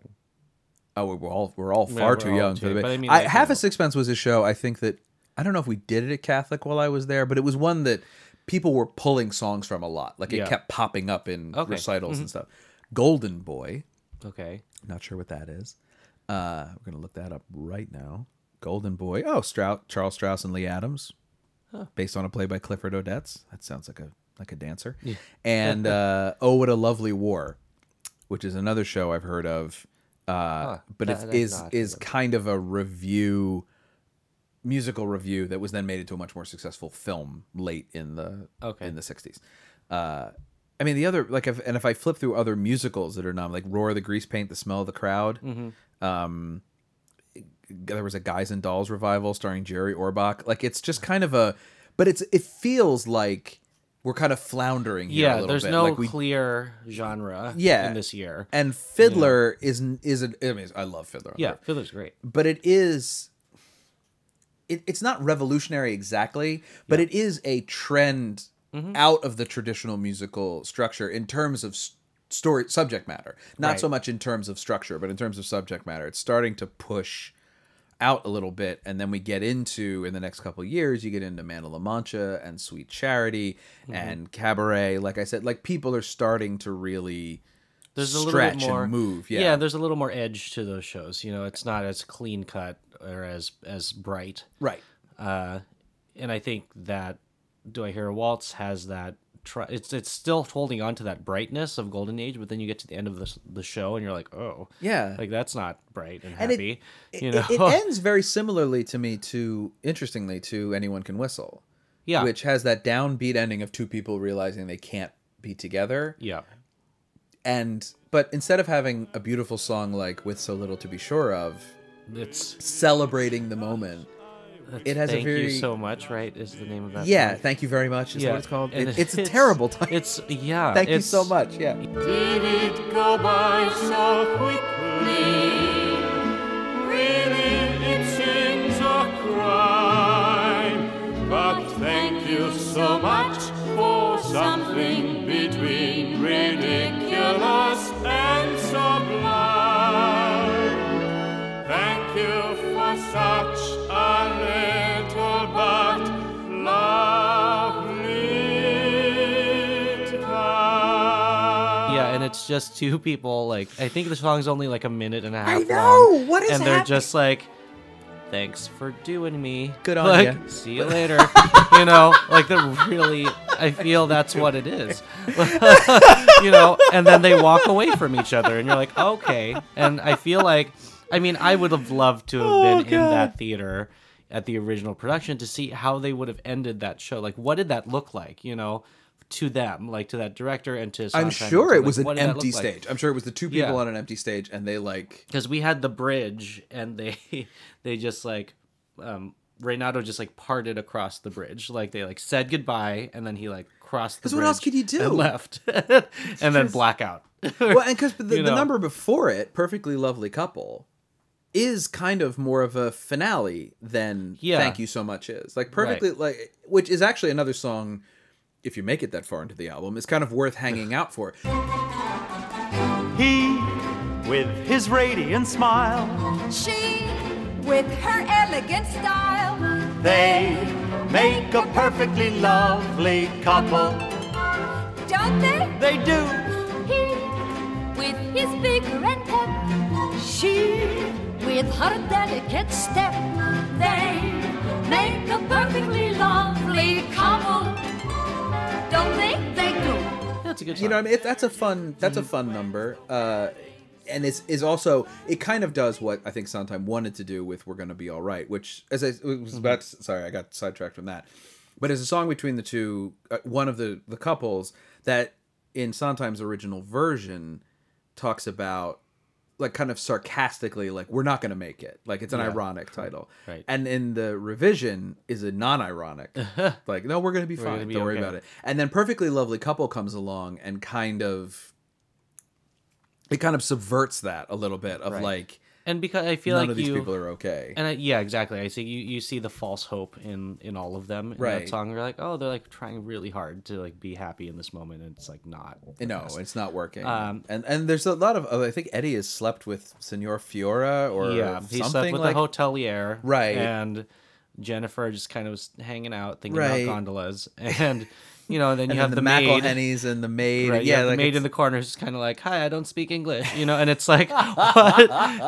oh, we're all we're all far we're too all young too- for the. but I mean, Half a. Sixpence was a show I think that I don't know if we did it at Catholic while I was there, but it was one that people were pulling songs from a lot. Like it Yeah. kept popping up in Okay. recitals and stuff. Golden Boy, Okay. not sure what that is. Uh, we're gonna look that up right now. Golden Boy. Oh, Strauss, Charles Strauss and Lee Adams, based on a play by Clifford Odets. That sounds like a like a dancer. And uh, Oh, what a lovely war, which is another show I've heard of, uh, but that- it is is kind of a revue, musical revue that was then made into a much more successful film late in the Okay. in the '60s. Uh, I mean, the other like, if, and if I flip through other musicals that are nominated, like Roar of the Grease Paint, The Smell of the Crowd. Mm-hmm. Um, there was a Guys and Dolls revival starring Jerry Orbach. Like, it's just kind of a, but it's it feels like we're kind of floundering here a Yeah, little there's bit. no like we, clear genre. Yeah. In this year. and Fiddler is is an, I mean, I love Fiddler. Yeah. Fiddler's great. but it is it, it's not revolutionary exactly but it is a trend Mm-hmm. out of the traditional musical structure in terms of story subject matter not Right. so much in terms of structure but in terms of subject matter it's starting to push out a little bit and then we get into in the next couple of years you get into Man of La Mancha and Sweet Charity Mm-hmm. and Cabaret like I said like people are starting to really There's a little stretch bit more and move yeah there's a little more edge to those shows. You know, it's not as clean cut or as as bright. right uh, and I think that Do I Hear a Waltz has that. Tr- it's it's still holding on to that brightness of Golden Age, but then you get to the end of the the show and you're like, oh, Yeah. like that's not bright and And happy. it, you know, it, it ends very similarly to me to interestingly to anyone can whistle yeah, which has that downbeat ending of two people realizing they can't be together yeah, and but instead of having a beautiful song like with so little to be sure of it's celebrating the moment it has a very you so much right is the name of that. Yeah, thank you very much is yeah. what it's called. It, it's, it's, a terrible title. It's yeah. Thank it's, you so much. Yeah. Did it go by so quickly? Really, it seems a crime. But thank you so much. It's just two people. Like I think the song's only like a minute and a half. I know! long, What is And they're happening? just like, "Thanks for doing me. Good on like, ya." See you later." you know, like they're really. I feel that's what it is. you know, and then they walk away from each other, and you're like, okay. And I feel like, I mean, I would have loved to have Oh, been in that theater at the original production to see how they would have ended that show. Like, what did that look like? You know. To them, like to that director and to I'm sure it was an what did that empty look like? stage. I'm sure it was the two people Yeah. on an empty stage, and they like because we had the bridge and they they just like um Renato just like parted across the bridge like they like said goodbye and then he like crossed Because what else could you do? and left and then blackout well, and because the, the know. number before it, "Perfectly Lovely Couple," is kind of more of a finale than Yeah. "Thank You So Much" is. Like perfectly, like which is actually another song. If you make it that far into the album, is kind of worth hanging out for. He, with his radiant smile, She, with her elegant style, they make a perfectly lovely couple. don't they? They do. He, with his vigor and pep, She, with her delicate step, they make a perfectly that's a good You know, I mean, it, that's a fun. That's a fun number. Uh, and it's is also it kind of does what I think Sondheim wanted to do with "We're Gonna Be All Right," which as I was about. To, sorry, I got sidetracked from that. But it's a song between the two, uh, one of the the couples that in Sondheim's original version talks about like kind of sarcastically like we're not going to make it. Like it's an Yeah. ironic title. Right. and in the revision is a non-ironic. Like no we're going to be fine. be don't worry about it. And then perfectly lovely couple comes along and kind of it kind of subverts that a little bit of Right. like and because I feel none like of these you people are okay and I, yeah exactly I see you you see the false hope in in all of them in Right. that song you're like oh they're like trying really hard to like be happy in this moment and it's like not no it's not working Um, and and there's a lot of i think eddie has slept with signora fioria or yeah, he something slept with like a hotelier, Right. And Jennifer just kind of was hanging out, thinking Right. about gondolas, and you know, then and you then have the, the, maid, and the maid right? yeah Yeah, the maid it's- in the corner is kind of like, "Hi, I don't speak English," you know, and it's like, what?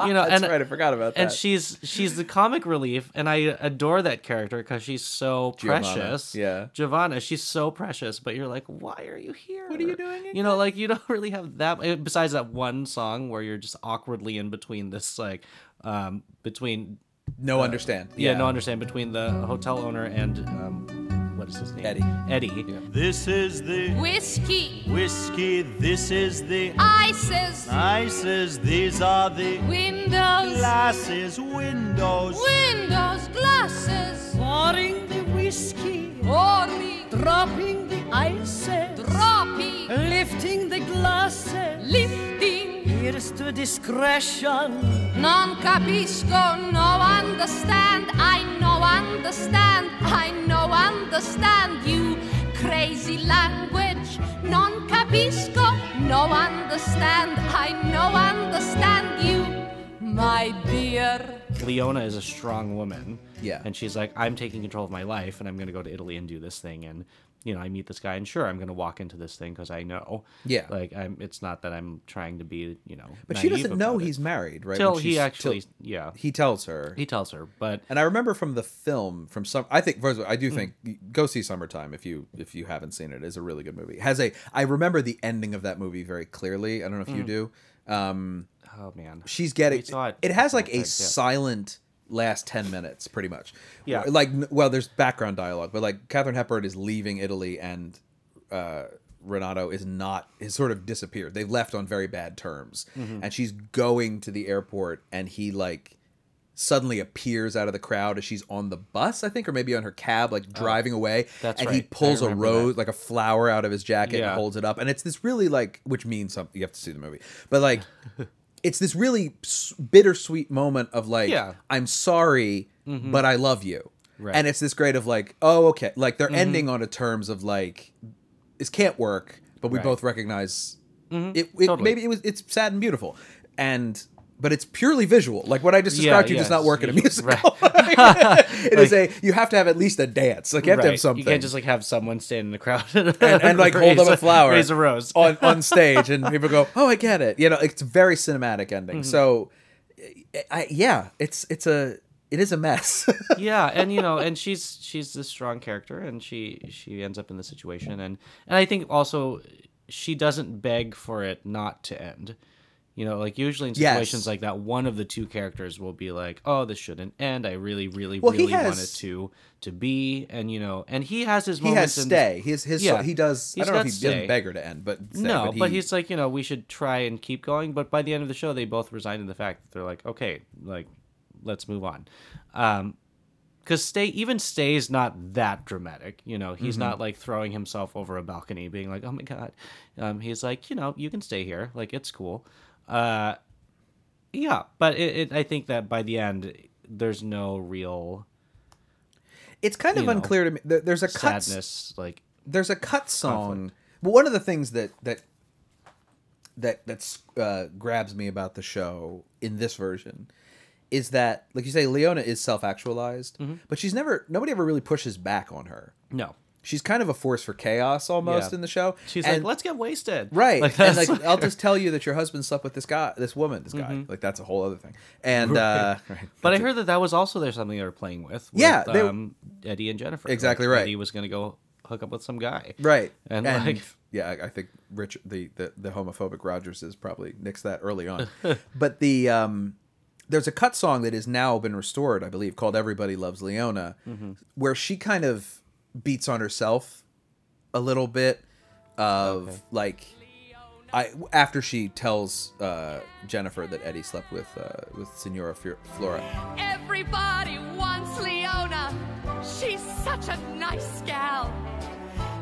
you know, that's and right i forgot about that and she's she's the comic relief, and I adore that character because she's so Giovanna, precious. yeah. Giovanna, she's so precious, but you're like, why are you here? What are you doing You know, like you don't really have that. eh, Besides that one song where you're just awkwardly in between this, like, um, between no understand yeah, no, understand between the hotel owner and um, what is his name? Eddie. Eddie. This is the whiskey, whiskey. This is the ices, ices. These are the windows, glasses, windows. windows, glasses, Pouring the whiskey, pouring, dropping the ices, dropping, lifting the glasses. lifting. Here's to discretion. Non capisco, no understand. I know understand. I know understand you. Crazy language. Non capisco, no understand. I know understand you. My dear. Leona is a strong woman. Yeah. And she's like, I'm taking control of my life and I'm going to go to Italy and do this thing. And, you know, I meet this guy and sure, I'm going to walk into this thing because I know. Yeah. Like, I'm, it's not that I'm trying to be, you know. but she doesn't know about it. he's married right Till he actually, till yeah. he tells her He tells her, but And I remember from the film, from some, I think, first of all, I do think go see Summertime if you if you haven't seen it. It's a really good movie. It has a, I remember the ending of that movie very clearly. I don't know if you Hmm. do. Um, oh man. she's getting. It It has like a yeah. silent last ten minutes, pretty much. Yeah. Like, well, there's background dialogue, but like Katharine Hepburn is leaving Italy and. Uh, Renato is not has sort of disappeared. They've left on very bad terms, Mm-hmm. and she's going to the airport, and he like suddenly appears out of the crowd as she's on the bus, I think, or maybe on her cab, like driving away. Oh, that's and he right. I pulls a rose, that. like a flower, out of his jacket Yeah. and holds it up, and it's this really like, which means something. You have to see the movie, but like, it's this really bittersweet moment of like, Yeah. I'm sorry, but I love you. Right. and it's this great of like, oh, okay, like they're Mm-hmm. ending on a terms of like, this can't work, but we Right. Mm-hmm. both recognize it. it Totally. Maybe it was it's sad and beautiful, and but it's purely visual. Like what I just Yeah, described to you yeah, does not work in a musical. it is a you have to have at least a dance. Like you have to have Right. something. You can't just like have someone stand in the crowd and, and, and like hold up a flower, raise a rose. on on stage, and people go, "Oh, I get it." You know, it's a very cinematic ending. Mm-hmm. So, I, yeah, it's it's a it is a mess. yeah, and you know, and she's she's this strong character, and she she ends up in the situation, and and I think also she doesn't beg for it not to end. You know, like usually in Yes. situations like that, one of the two characters will be like, "Oh, this shouldn't end. I really, really, Well, really has- want it to to be." And you know, and he has his he has moments. in- stay. His his Yeah. he does. I don't know if he stay. doesn't beg her to end, but stay, no, but, he- he's like, you know, we should try and keep going. But by the end of the show, they both resign to the fact that they're like, okay, like, let's move on. Um, because stay even stay's not that dramatic, you know. He's Mm-hmm. not like throwing himself over a balcony, being like, "Oh my god." Um, he's like, you know, you can stay here, like it's cool. Uh, yeah, but it, it I think that by the end, there's no real it's kind of know, unclear to me. There's a cut. sadness, like There's a cut song. But one of the things that that that that's uh, grabs me about the show in this version is that, like you say, Leona is self actualized, Mm-hmm. but she's never. Nobody ever really pushes back on her. no. She's kind of a force for chaos almost Yeah. in the show. She's And- like, let's get wasted, Right. Like, and like I'll just tell you that your husband slept with this guy, this woman, this guy. Like that's a whole other thing. And uh right. Mm-hmm. But I heard that that was also there something they were playing with. with Yeah, they- um, Eddie and Jennifer. Exactly Like, right. Eddie was gonna go hook up with some guy. Right. And, like- yeah, I I think Rich the, the the homophobic Rodgers is probably nixed that early on. but the um there's a cut song that has now been restored, I believe, called Everybody Loves Leona, Mm-hmm. where she kind of beats on herself a little bit of like I after she tells uh, Jennifer that Eddie slept with uh, with Signora Fioria. Everybody wants Leona. She's such a nice gal.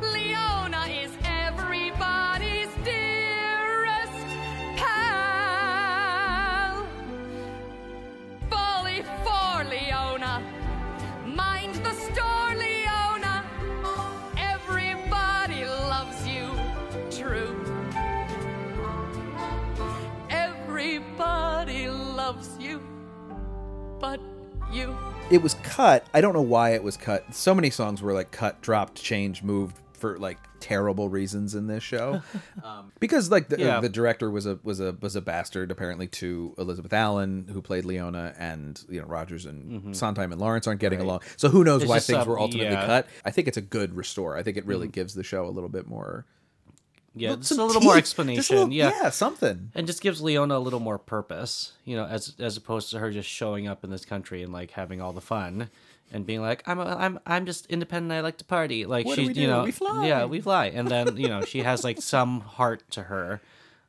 Leona is everybody's dearest pal. But you. it was cut. I don't know why it was cut. So many songs were like cut, dropped, changed, moved for like terrible reasons in this show. um, because like the, Yeah. the director was a was a was a bastard apparently to Elizabeth Allen who played Leona and you know Rodgers and Sondheim and Laurents aren't getting along. So who knows Mm-hmm. It's why things some- were ultimately yeah. Mm-hmm. cut. I think it's a good restore. I think it really gives the show a little bit more Yeah, just a little more explanation. Little- yeah. yeah, something. and just gives Leona a little more purpose, you know, as as opposed to her just showing up in this country and like having all the fun and being like, I'm a, I'm I'm just independent. I like to party. Like What do? you know, We fly. yeah, we fly, and then you know she has like some heart to her.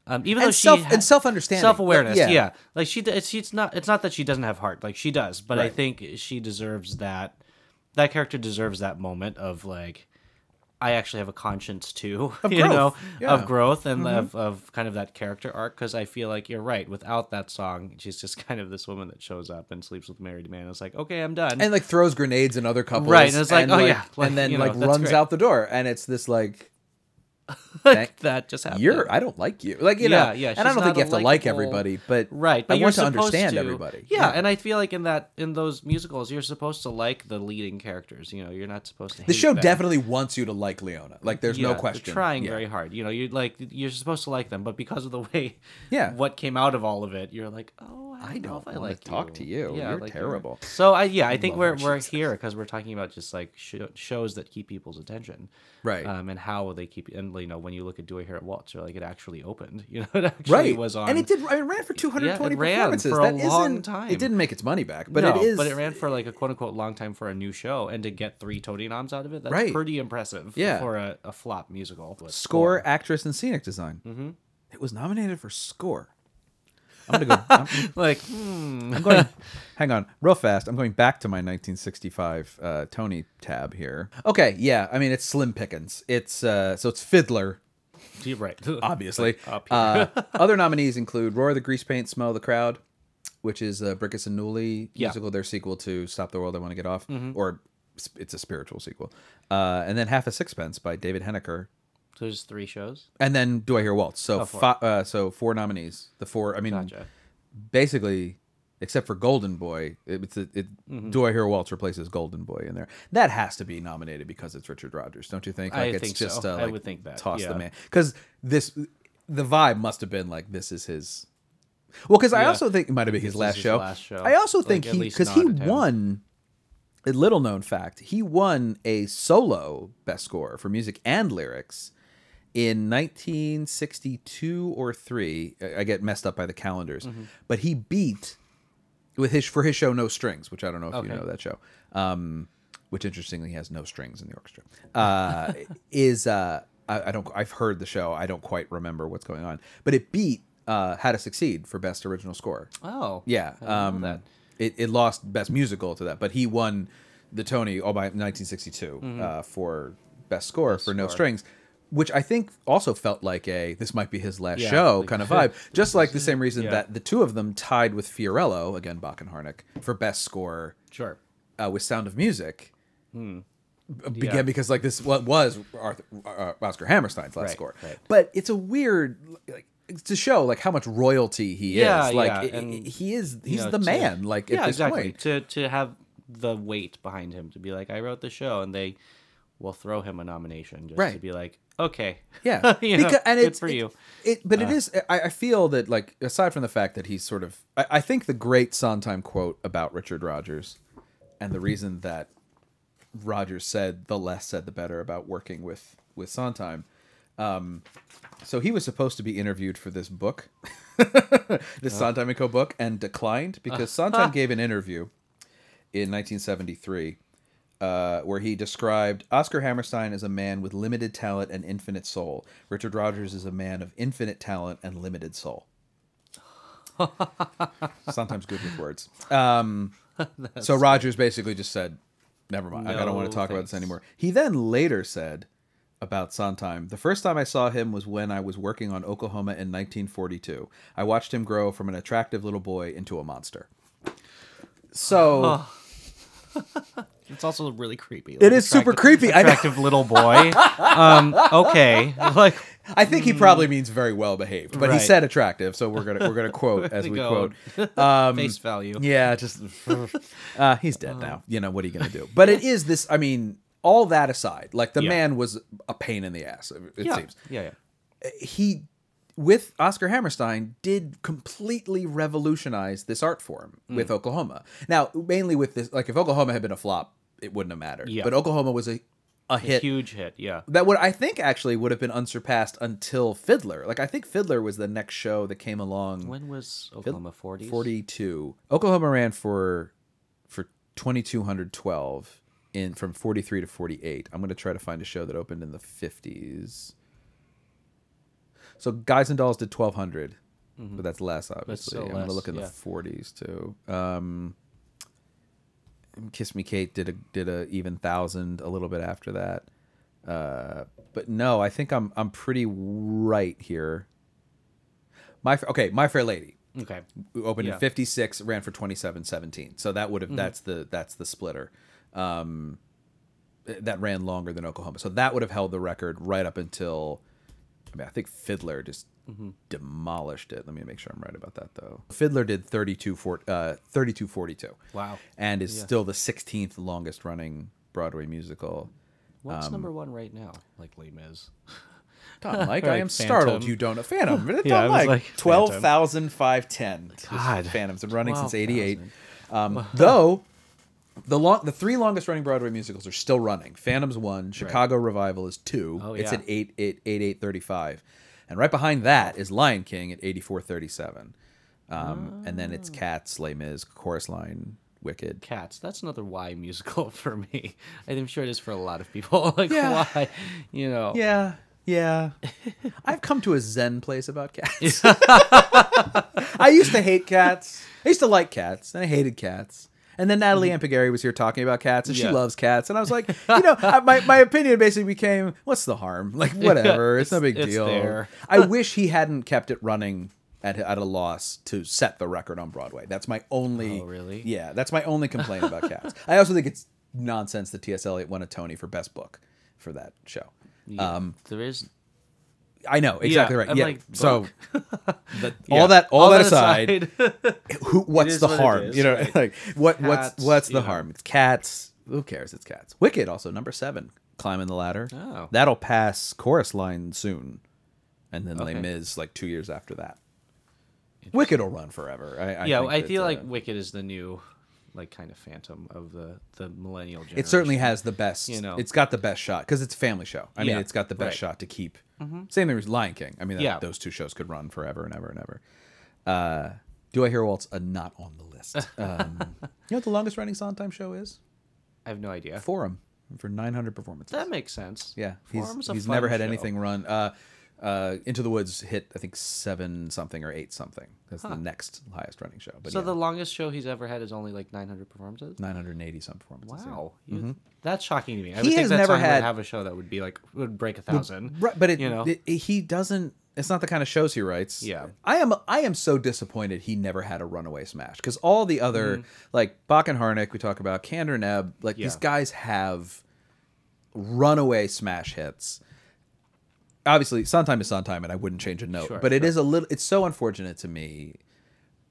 Um, even And though self- she and self-understanding. self awareness, Yeah. yeah. like she, it's, she's not. It's not that she doesn't have heart, like she does, but I think she deserves that. That character deserves that moment of like, I actually have a conscience too, Of you know, yeah. of growth and mm-hmm. of, of kind of that character arc. Because I feel like you're right. Without that song, she's just kind of this woman that shows up and sleeps with a married man. It's like, okay, I'm done. And like throws grenades in other couples, Right, and it's like, oh, yeah, like, and then you know, like runs great. out the door, and it's this like like that just happened. you're I don't like you. Like you Yeah, know, yeah, and I don't think you have to like everybody, but right, but I want to understand to- everybody. Yeah, and I feel like in that in those musicals, you're supposed to like the leading characters. You know, you're not supposed to. the show them. definitely wants you to like Leona. Like there's Yeah, no they're question. trying Yeah. very hard. You know, you're like you're supposed to like them, but because of the way, Yeah. what came out of all of it, you're like, oh, I, I don't, know don't if I like talk to you. Yeah, You're like, terrible. So I yeah, I think we're we're here because we're talking about just like shows that keep people's attention, Right. Um, and how will they keep and you know when you look at Do I Hear It Waltz, you're like it actually opened. You know, it actually right. was on, and it did. I mean, it ran for 220 Yeah, it ran performances. for a That long isn't- time. It didn't make its money back, but no, it is. but it ran for like a quote unquote long time for a new show, and to get three Tony noms out of it, that's Right. pretty impressive. Yeah. for a, a flop musical. But score, actress, and scenic design. Mm-hmm. It was nominated for score. I'm gonna go. I'm, like hmm. I'm going. hang on, real fast. I'm going back to my 1965 uh, Tony tab here. Okay, yeah. I mean, it's slim pickings. It's uh, so it's Fiddler, You're right. obviously. Uh, other nominees include Roar the Grease Paint, Smell the Crowd, which is a Bricusse and Newley Yeah. musical, their sequel to Stop the World, I Want to Get Off, or it's a spiritual sequel. Uh, and then Half a Sixpence by David Heneker. So there's three shows. And then Do I Hear Waltz? So Oh, four. fi- uh, so four nominees. The four. I mean, Gotcha. basically, except for Golden Boy, it, it's it, it, Mm-hmm. Do I Hear Waltz replaces Golden Boy in there. That has to be nominated because it's Richard Rodgers, don't you think? I it's think just so. uh, I would think that, toss the man because this the vibe must have been like this is his. Well, because I also think it might have been his is last his show. last show. I also Like, think at he least because he nod at him. won. A little known fact: he won a solo best score for music and lyrics in 1962 or three. I I get messed up by the calendars, Mm-hmm. but he beat with his for his show No Strings, which I don't know if you know that show. Um, which interestingly has no strings in the orchestra. Uh, is uh, I, I don't I've heard the show. I don't quite remember what's going on, but it beat uh, How to Succeed for best original score. Oh. Yeah, I didn't know um, that. It, it lost best musical to that, but he won the Tony all by 1962 uh, for best score for No Mm-hmm. Strings, which I think also felt like a this might be his last Yeah, show like- kind of vibe. Just like the same reason Yeah. that the two of them tied with Fiorello again, Bock and Harnick for best score Sure. uh, with Sound of Music. b- Began Hmm. Yeah. because like this what was Arthur, uh, Oscar Hammerstein's last Right, score, right. but it's a weird like to show like how much royalty he is. Like yeah, i- i- he is you he's know, the to- man. Like yeah, exactly. point, To to have the weight behind him to be like, I wrote the show, and they will throw him a nomination just to be like, okay, Yeah, you know, Because- and good it's for it- you. Uh. It, but it is. I, I feel that like aside from the fact that he's sort of, I, I think the great Sondheim quote about Richard Rodgers, and the reason that Rodgers said the less said the better about working with with Sondheim. Um, so he was supposed to be interviewed for this book, this Sondheim and Co. book, and declined because Sondheim gave an interview in 1973 uh, where he described Oscar Hammerstein as a man with limited talent and infinite soul. Richard Rodgers is a man of infinite talent and limited soul. Sometimes good with words. Um, so Rodgers basically just said, "Never mind. I don't want to talk about this anymore." He then later said about Sondheim, "The first time I saw him was when I was working on Oklahoma in 1942. I watched him grow from an attractive little boy into a monster." So. It's also really creepy. It is super creepy. Attractive little boy. um, okay, like I think he probably means very well behaved, but he said attractive, so we're gonna we're gonna quote as we Go. quote. Um, face value. yeah, just uh, he's dead now. You know what are you gonna do? But it is this. I mean, all that aside, like the Yeah. man was a pain in the ass. It yeah. seems yeah, yeah. he with Oscar Hammerstein did completely revolutionize this art form Mm. with Oklahoma. Now, mainly with this, like if Oklahoma had been a flop, it wouldn't have mattered. Yeah. But Oklahoma was a a hit Huge hit. Yeah. that would I think actually would have been unsurpassed until Fiddler. Like I think Fiddler was the next show that came along. When was Oklahoma 40s? 42. Oklahoma ran for for 2212 in from 43 to 48. I'm going to try to find a show that opened in the 50s. So Guys and Dolls did 1200, but that's less obviously. still I'm going to look in yeah. the 40s too. Um Kiss Me Kate did a did a even thousand a little bit after that. Uh, but no, I think I'm I'm pretty right here. My okay, My Fair Lady Okay. opened Yeah. in 56 ran for 27 17 so that would have that's the that's the splitter um that ran longer than oklahoma so that would have held the record right up until i mean i think fiddler just demolished it let me make sure i'm right about that though fiddler did 32 for, uh 32 42 Wow. and is still the 16th longest running broadway musical What's Um, number one right now? Like Les Mis. Tom, Mike, I Like am startled you don't know Phantom. Tom, Yeah, Mike, like, Phantom. 12,510. God. Phantoms been running since 88. Um, though the long the three longest running Broadway musicals are still running. Phantom's one, Chicago Revival is two. Oh, It's yeah. at 8 8 8 835. And right behind that is Lion King at 8437. Um, and then it's Cats, Les Mis, Chorus Line, Wicked. Cats. That's another why musical for me. I'm sure it is for a lot of people. like Yeah. why, you know? Yeah, yeah. I've come to a zen place about cats. I used to hate cats. I used to like cats, and I hated cats. And then Natalie Ampigari was here talking about cats, and she Yeah. loves cats. And I was like, you know, I- my, my opinion basically became, what's the harm? Like, whatever. it's, no big it's deal. there. I wish he hadn't kept it running at, at a loss to set the record on Broadway. That's my only. Oh, really? Yeah, that's my only complaint about cats. I also think it's nonsense that T.S. Eliot won a Tony for best book for that show. Um, there is I know exactly right. I'm Yeah. like, so the, Yeah. all that all, that aside, aside, who what's the what harm? is, you know, right. like what Cats, what's what's the harm? It's cats. Who cares? It's cats. Wicked also number seven, climbing the ladder. Oh. That'll pass chorus line soon, and then Les Okay. Mis like two years after that. Wicked will run forever. I, I yeah, I that, feel uh, like Wicked is the new, like kind of Phantom of the the millennial generation. it certainly has the best. You know. it's got the best shot because it's a family show. I mean, it's got the best right. Mm-hmm. shot to keep. Same thing with Lion King. I mean, that, Yeah. those two shows could run forever and ever and ever. Uh, Do I Hear Waltz? Uh, not on the list. Um, you know what the longest running Sondheim show is? I have no idea. Forum for 900 performances. That makes sense. yeah, he's, Forum's a he's fun never had show. anything run. Uh, uh, Into the Woods hit I think seven something or eight something. That's the next highest running show. But So yeah, the longest show he's ever had is only like 900 performances. 980 some performances. yeah. Wow, You- that's shocking to me. I He has that never had- have a show that would be like would break a thousand. Right, but it, you know, it- it- he doesn't. It's not the kind of shows he writes. Yeah. I am. I am so disappointed he never had a runaway smash because all the other like Bock and Harnick we talk about, Kander Neb, like these Mm-hmm. Guys have runaway smash hits. Obviously, Sondheim is Sondheim, and I wouldn't change a note. Sure, but it sure. is a little. It's so unfortunate to me,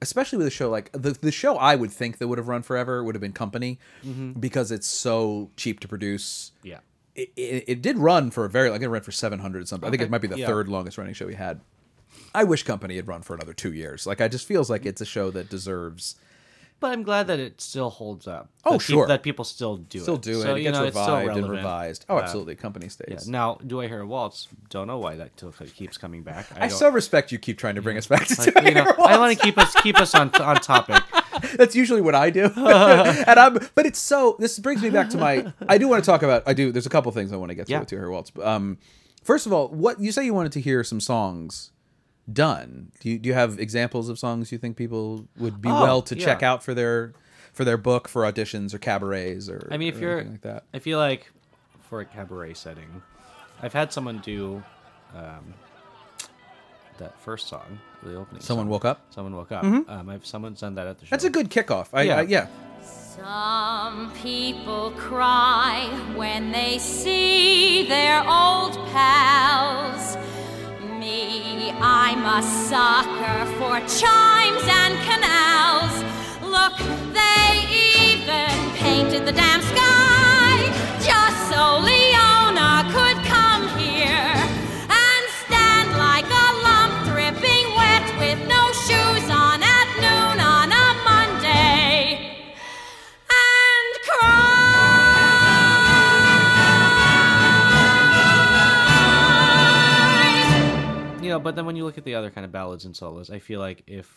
especially with a show like the the show I would think that would have run forever would have been Company, mm-hmm. because it's so cheap to produce yeah. it, it, it did run for a very like it ran for 700 something. I think it might be the yeah. third longest running show we had. I wish Company had run for another two years. Like I just feels like it's a show that deserves But I'm glad that it still holds up. Oh, that sure. that people still do it. still it. do it. So, it gets know, it's still revived and revised. Oh, Uh, absolutely. Company Yeah. stays. Now, do I hear a waltz? Don't know why that still keeps coming back. I don't- so respect you keep trying to bring us back to like, Two you know, I want to keep us keep us on on topic. That's usually what I do. and I'm but it's so this brings me back to my I do want to talk about I do there's a couple things I want to get to Yeah. with Two Hair Waltz. Um first of all, what you say you wanted to hear some songs done. Do you do you have examples of songs you think people would be Oh, well to check out for their for their book for auditions or cabarets or I mean, if or you're, like that. I feel like for a cabaret setting, I've had someone do um, that first song, the opening. Someone song. woke up? Someone woke up. Um, I've someone's done that at the show. That's a good kickoff. I, Yeah. I, yeah. Some people cry when they see their old pals. Me, I'm a sucker for chimes and canals. Look, they even painted the damn sky just so Leona could know, but then when you look at the other kind of ballads and solos, I feel like if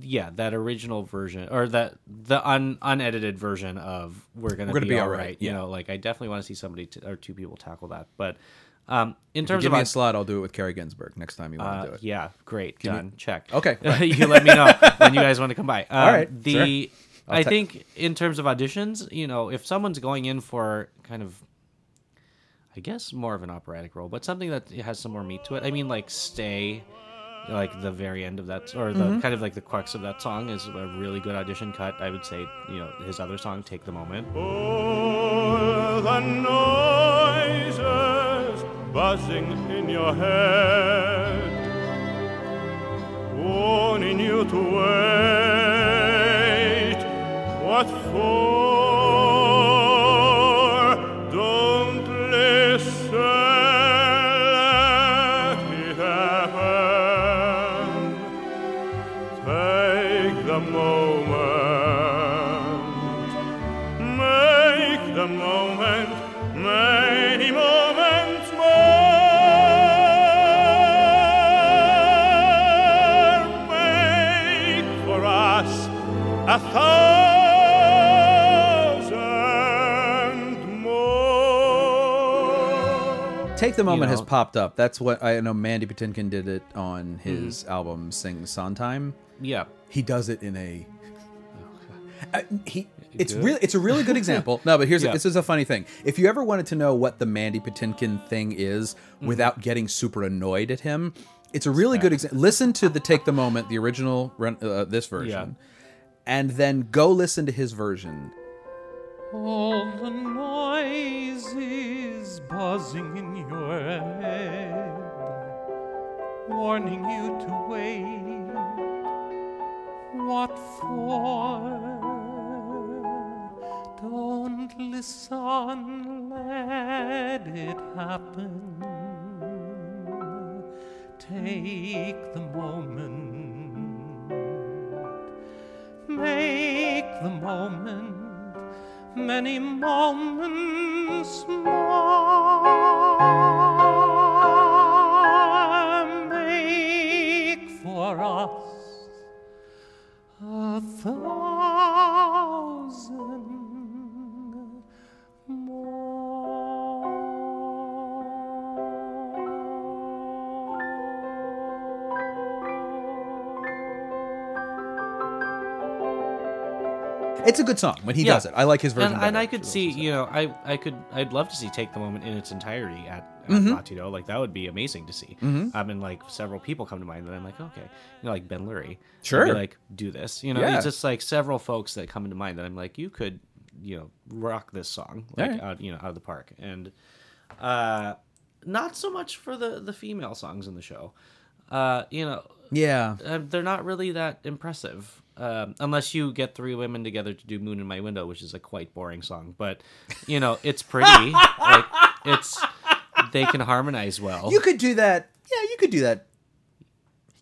yeah, that original version or that the un, unedited version of "We're Gonna, We're Gonna Be, Be Alright, Right," you yeah. know, like I definitely want to see somebody t- or two people tackle that. But um, in If terms give of me a slot, I'll do it with Carrie Ginsburg next time you want uh, to do it. yeah, great, me- done, check. Okay, right. you let me know when you guys want to come by. Um, right, the I'll I think in terms of auditions, you know, if someone's going in for kind of I guess more of an operatic role, but something that has some more meat to it. I mean, like "Stay," like the very end of that, or the Mm-hmm. kind of like the crux of that song is a really good audition cut. I would say, you know, his other song, "Take the Moment." All the noises buzzing in your head, warning you to wait. What for? The moment has know. popped up. That's what I know. Mandy Patinkin did it on his Mm-hmm. album "Sing Sondheim." Yeah, He does it in a. Uh, he. It's Good? really. It's a really good example. No, but here's Yeah. this is a funny thing. If you ever wanted to know what the Mandy Patinkin thing is Mm-hmm. without getting super annoyed at him, it's a really good example. Listen to the "Take the Moment," the original, run- uh, this version, and then go listen to his version. All the noises buzzing in your head, warning you to wait. What for? Don't listen, let it happen. Take the moment, make the moment many moments more. Make for us a thousand It's a good song when he Yeah. does it. I like his version. and, and I could see, you know, I I could I'd love to see take the moment in its entirety at, at Mm-hmm. La-Ti-Do. Like that would be amazing to see. Um, and like several people come to mind that I'm like, okay, you know, like Ben Lurie, Sure. like do this. You know, Yeah. it's just like several folks that come into mind that I'm like, you could, you know, rock this song like Alright. out, you know, out of the park. And uh, not so much for the the female songs in the show. Uh, you know, Yeah. uh, they're not really that impressive. Um, unless you get three women together to do "Moon in My Window," which is a quite boring song, but you know it's pretty. like it's they can harmonize well. You could do that. Yeah, you could do that.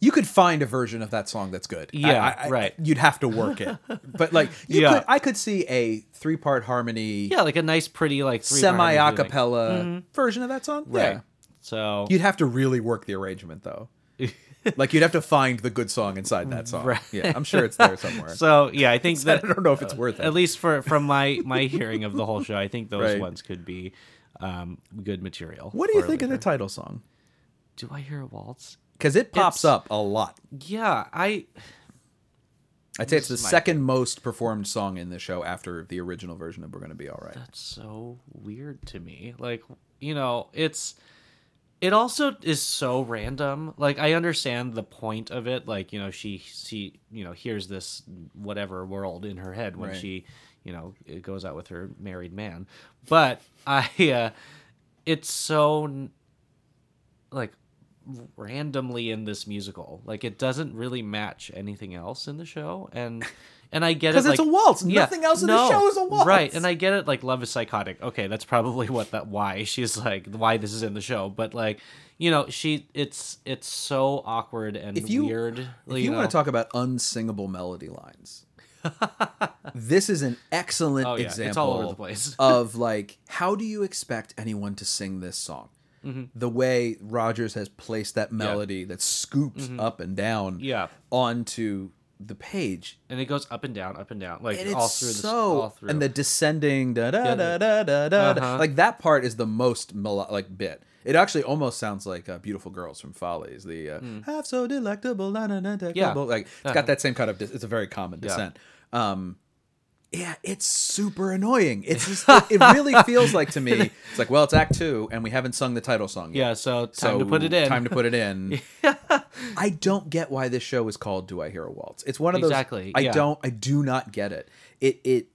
You could find a version of that song that's good. Yeah, I- I- right. You'd have to work it, but like, you Yeah. could, I could see a three-part harmony, yeah, like a nice, pretty like semi harmony thing. acapella version of that song. Mm-hmm. Right. Yeah. So You'd have to really work the arrangement, though. like you'd have to find the good song inside that song. Right. Yeah, I'm sure it's there somewhere. so yeah, I think that I don't know if it's worth it. at least for from my my hearing of the whole show, I think those Right. ones could be um, good material. what do you think of the title song? Do I hear a waltz? Because it pops It's- up a lot. Yeah, I I'd say it's the This is my- second most performed song in the show after the original version of "We're Gonna Be All Right." that's so weird to me. Like, you know, it's it also is so random. Like I understand the point of it. Like, you know, she she, you know, hears this whatever world in her head when Right. she, you know, goes out with her married man. But I uh it's so like randomly in this musical. Like it doesn't really match anything else in the show and and I get it Because it's like a waltz. yeah, Nothing else in the show is a waltz. Right, and I get it. Like, love is psychotic. Okay, that's probably what that why she's like why this is in the show. But like, you know, she it's it's so awkward and if you weird. if you want to talk about unsingable melody lines, this is an excellent Oh, yeah, it's example all over the place. of like how do you expect anyone to sing this song? Mm-hmm. The way Rodgers has placed that melody that scoops up and down Mm-hmm. Yeah. onto the page. and it goes up and down, up and down, like And all through the so all through. and the descending da da Yeah, da da da da Uh-huh. like that part is the most melo- like bit. It actually almost sounds like uh, "Beautiful Girls" from Follies. The uh, "Half so delectable," na, na, na. Yeah. like it's Uh-huh. got that same kind of. Dis- it's a very common Yeah. descent. Um, yeah, it's super annoying. It's just it, it really feels like to me. It's like well, it's Act Two, and we haven't sung the title song yet. yeah, so time to put it in. Time to put it in. I don't get why this show is called "Do I Hear a Waltz." It's one of those. Exactly, I yeah. don't. I do not get it. It it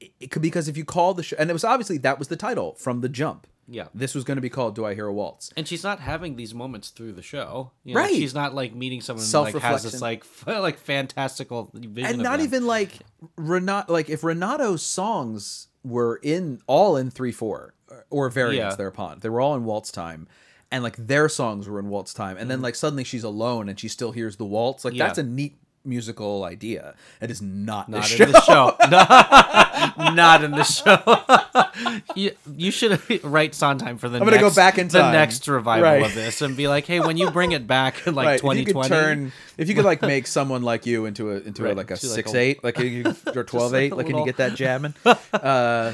it, it could because if you call the show, and it was obviously that was the title from the jump. Yeah. This was going to be called "Do I Hear a Waltz." and she's not having these moments through the show. You know, Right. She's not like meeting someone who like has this like f- like fantastical vision. and not them. even like Renato. Like if Renato's songs were in all in three four or variants Yeah. thereupon, they were all in waltz time, and like their songs were in waltz time, and Mm-hmm. then like suddenly she's alone and she still hears the waltz. Like Yeah. that's a neat musical idea. It is not, Not this in the show. No, not in the show. you, you should write Sondheim for the. I'm gonna go back in the next revival Right. of this and be like, hey, when you bring it back in like right. If you 2020, could turn, if you could like make someone like you into a into a, Right, like a to, like, six a- eight, like you or twelve eight, a like can you get that jamming? Uh,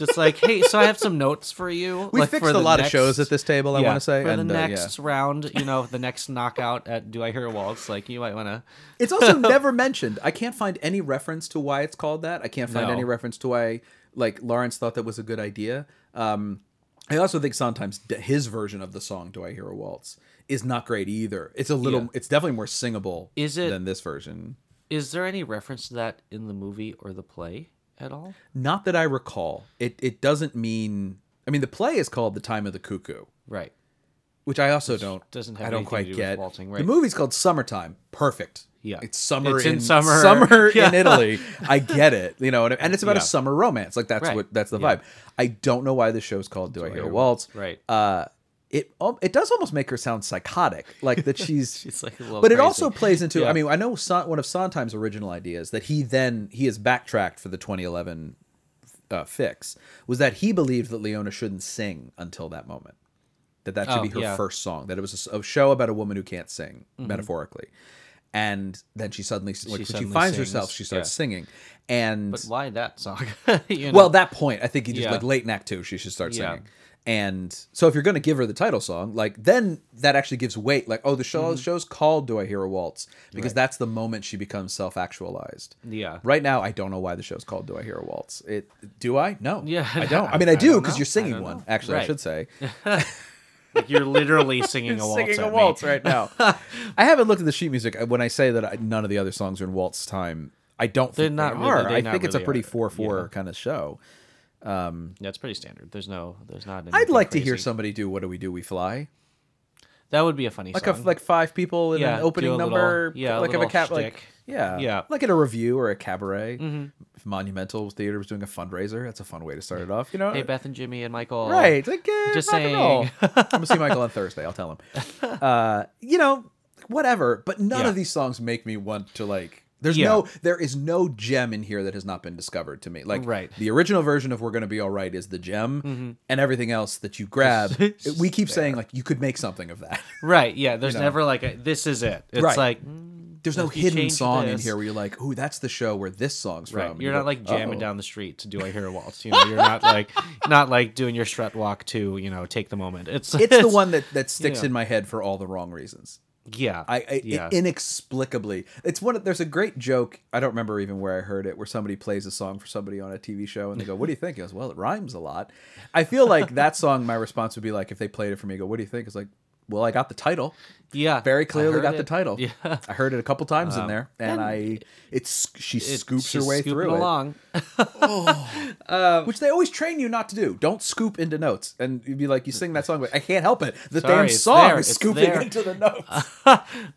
just like, hey, so I have some notes for you. we like, fixed for a the lot next- of shows at this table. I yeah, want to say, for and the uh, yeah. next round, you know, the next knockout at Do I Hear a Waltz? Like, you might want to. It's also never mentioned. I can't find any reference to why it's called that. I can't find No. any reference to why like Laurents thought that was a good idea. Um, I also think sometimes his version of the song "Do I Hear a Waltz" is not great either. It's a little. Yeah. It's definitely more singable. Is it- than this version? Is there any reference to that in the movie or the play at all? Not that I recall. It it doesn't mean. I mean, the play is called The Time of the Cuckoo, Right. which I also don't doesn't have I don't quite do get. waltzing, The movie's called Summertime. Perfect. Yeah. it's summer. It's in in summer. Summer in Italy. I get it. You know, and, and it's about a summer romance. Like that's Right. what that's the Yeah. vibe. I don't know why the show's called Do, I Hear a Waltz? Right. Uh, it it does almost make her sound psychotic, like that she's. She's like a little but it also plays into. I mean, I know Son, one of Sondheim's original ideas that he then he has backtracked for the 2011 uh, fix was that he believed that Leona shouldn't sing until that moment. That that should Oh, be her yeah. first song. That it was a show about a woman who can't sing, Mm-hmm. metaphorically. And then she suddenly, like, when she finds sings, herself, she starts yeah. singing. And But why that song? you know? well, that point, I think he just Yeah. like late in Act Two, she should start Yeah. singing. And so, if you're going to give her the title song, like then that actually gives weight. Like, oh, the show Mm-hmm. show's called "Do I Hear a Waltz?" Because that's the moment she becomes self-actualized. Yeah. Right now, I don't know why the show's called "Do I Hear a Waltz?" It do I? No. Yeah, I don't. I mean, I do because you're singing one. Actually, I should say. Like, you're literally singing a waltz. singing a at me. waltz right now. I haven't looked at the sheet music. When I say that I, none of the other songs are in waltz time, I don't They're think not they are. I think it's a pretty four four Yeah. kind of show. Yeah, it's pretty standard. There's no, there's not. I'd like to hear somebody do "What Do We Do We Fly." That would be a funny like a, like five people in Yeah, an opening a little- number, yeah, a like of a little cap, like yeah, Yeah. Mm-hmm. like at a revue or a cabaret. If Monumental Theater was doing a fundraiser, that's a fun way to start it off. You know, Hey, Beth and Jimmy and Michael. right? Like eh, Just rock and roll. saying. I'm gonna see Michael on Thursday. I'll tell him. Uh, you know, whatever. But none Yeah. of these songs make me want to like. There's Yeah. no, there is no gem in here that has not been discovered to me. Like, Right. the original version of "We're Gonna Be All Right" is the gem, mm-hmm. and everything else that you grab, we keep saying like you could make something of that. Right. Yeah. There's know. never like a, this is it. It's Right. like There's no hidden song in here where you're like, "Ooh, that's the show where this song's right. from." You're you not like jamming "Uh-oh." down the street to "Do I Hear a Waltz?" You know, you're not like not like doing your strut walk to you know take the moment. It's It's the one that that sticks in my head for all the wrong reasons. Yeah. I, I yeah. inexplicably. It's one. Of, there's a great joke. I don't remember even where I heard it, where somebody plays a song for somebody on a TV show, and they go, "What do you think?" He goes, "Well, it rhymes a lot." I feel like that song. My response would be like, if they played it for me, I go, "What do you think?" It's like, "Well, I got the title. yeah. Very clearly got the title. Yeah. I heard it a couple times in there, and, I it's she It- scoops her way through it. along. which they always train you not to do. Don't scoop into notes, and you'd be like, you sing that song, but I can't help it. The Sorry, damn song there, is it's scooping there. into the notes.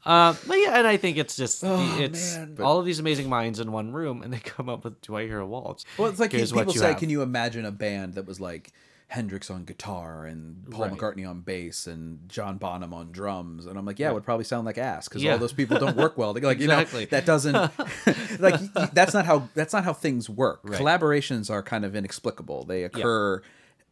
Uh, but yeah, and I think it's just it's Oh, man, but- all of these amazing minds in one room, and they come up with "Do I Hear a Waltz?" well, it's like Here's people say, have. can you imagine a band that was like Hendrix on guitar and Paul Right. McCartney on bass and John Bonham on drums? And I'm like, yeah, it would probably sound like ass because all those people don't work well. Like, you Exactly. know, that doesn't like that's not how that's not how things work. Right. Collaborations are kind of inexplicable. They occur.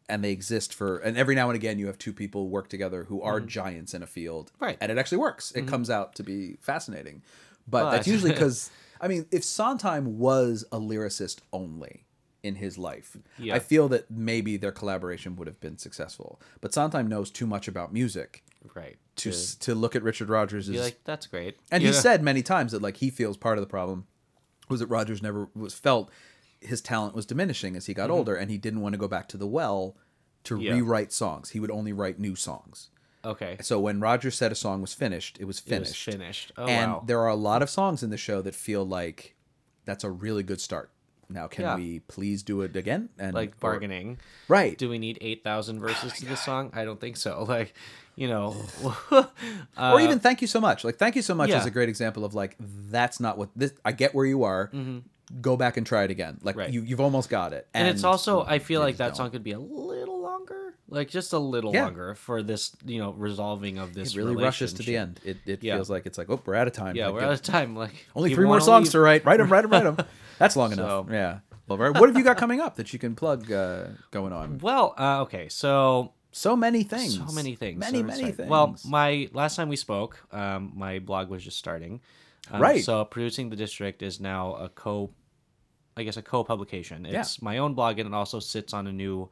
And they exist for, and every now and again, you have two people work together who are giants in a field, Mm-hmm. Right. Mm-hmm. And it actually works. It comes out to be fascinating, but, that's usually because, I mean, if Sondheim was a lyricist only in his life, Yeah. I feel that maybe their collaboration would have been successful. But Sondheim knows too much about music right to to to look at Richard Rodgers be as like that's great. and You he said many times that like he feels part of the problem was that Rodgers never was felt his talent was diminishing as he got older, and he didn't want to go back to the well to Mm-hmm. Yeah. rewrite songs. He would only write new songs. okay, So when Rodgers said a song was finished, it was finished. it was finished. finished. Oh and wow, there are a lot of songs in the show that feel like that's a really good start. Now, can Yeah. we please do it again? And like or- bargaining. right? Do we need eight thousand verses to this song? I don't think so. Like, you know, or even thank you so much. Like thank you so much Uh, yeah. is a great example of like that's not what this. I get where you are. Go back and try it again. Like Mm-hmm. Right. you, you've almost got it. and it's also I feel like that don't. song could be a little like just a little Yeah. longer for this, you know, resolving of this. It really rushes to the end. It, it Yeah. feels like it's like oh we're out of time. Yeah, Like, we're out of time. Like Only three more songs leave- to write. Write them, write them, write them. That's long enough. Yeah. Well, right. What have you got coming up that you can plug uh, going on? Well, uh, okay, so So many things. so many things, Many, so many things. Well, my last time we spoke, um, my blog was just starting. Um, Right. So producing the district is now a co, I guess a co-publication. It's my own blog, and it also sits on a new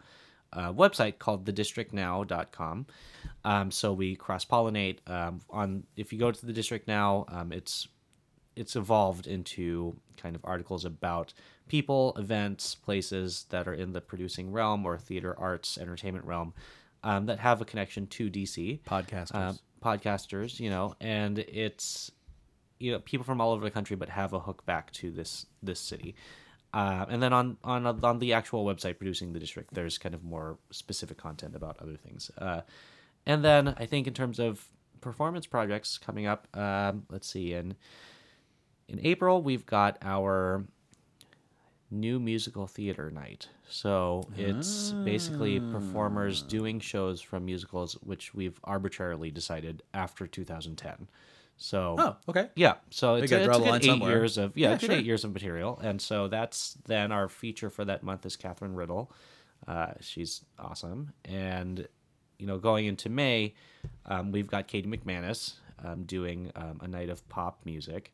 uh, website called thedistrictnow.com. Um, so we cross pollinate um, on. If you go to the district now, um, it's it's evolved into kind of articles about people, events, places that are in the producing realm or theater, arts, entertainment realm um, that have a connection to DC. Podcasters. Uh, podcasters, you know, and it's you know people from all over the country, but have a hook back to this this city. Uh, and then on, on on the actual website producing the district, there's kind of more specific content about other things. Uh, and then I think in terms of performance projects coming up, um, let's see, in in April we've got our new musical theater night. So it's basically performers doing shows from musicals, which we've arbitrarily decided after 2010. So Oh, okay. yeah, so it's, a, it's a good eight somewhere. years of yeah, Yeah, good sure. eight years of material, and so that's then our feature for that month is Catherine Riddle. Uh, she's awesome, and you know going into May, um, we've got Katie McManus um, doing um, a night of pop music,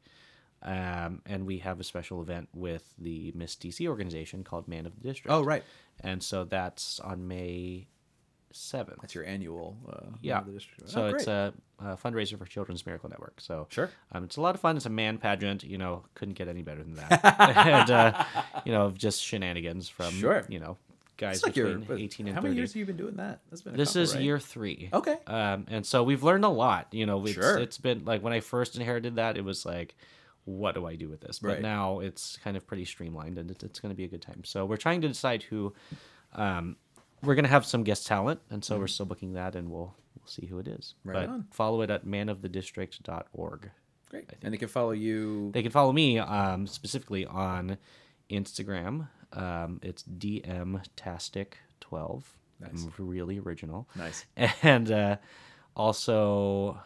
um, and we have a special event with the Miss DC organization called Man of the District. Oh, right. and so that's on May seventh. That's your annual. Uh, Yeah. of the district. So Oh, it's a, a fundraiser for Children's Miracle Network. So Sure. um, it's a lot of fun. It's a man pageant. You know, couldn't get any better than that. and uh, you know, just shenanigans from Sure. you know guys It's like your between eighteen and how many years have you been doing that? That's been a this couple, is right? year three. Okay. Um, and so we've learned a lot. You know, it's, Sure. it's been like when I first inherited that, it was like, what do I do with this? But Right. now it's kind of pretty streamlined, and it's, it's going to be a good time. So we're trying to decide who. Um, we're going to have some guest talent, and so we're still booking that, and we'll we'll see who it is. Right but on. follow it at manofthedistrict.org. Great. And they can follow you. They can follow me um, specifically on Instagram. Um, it's dmtastic12. I'm really original. Nice. And uh, also,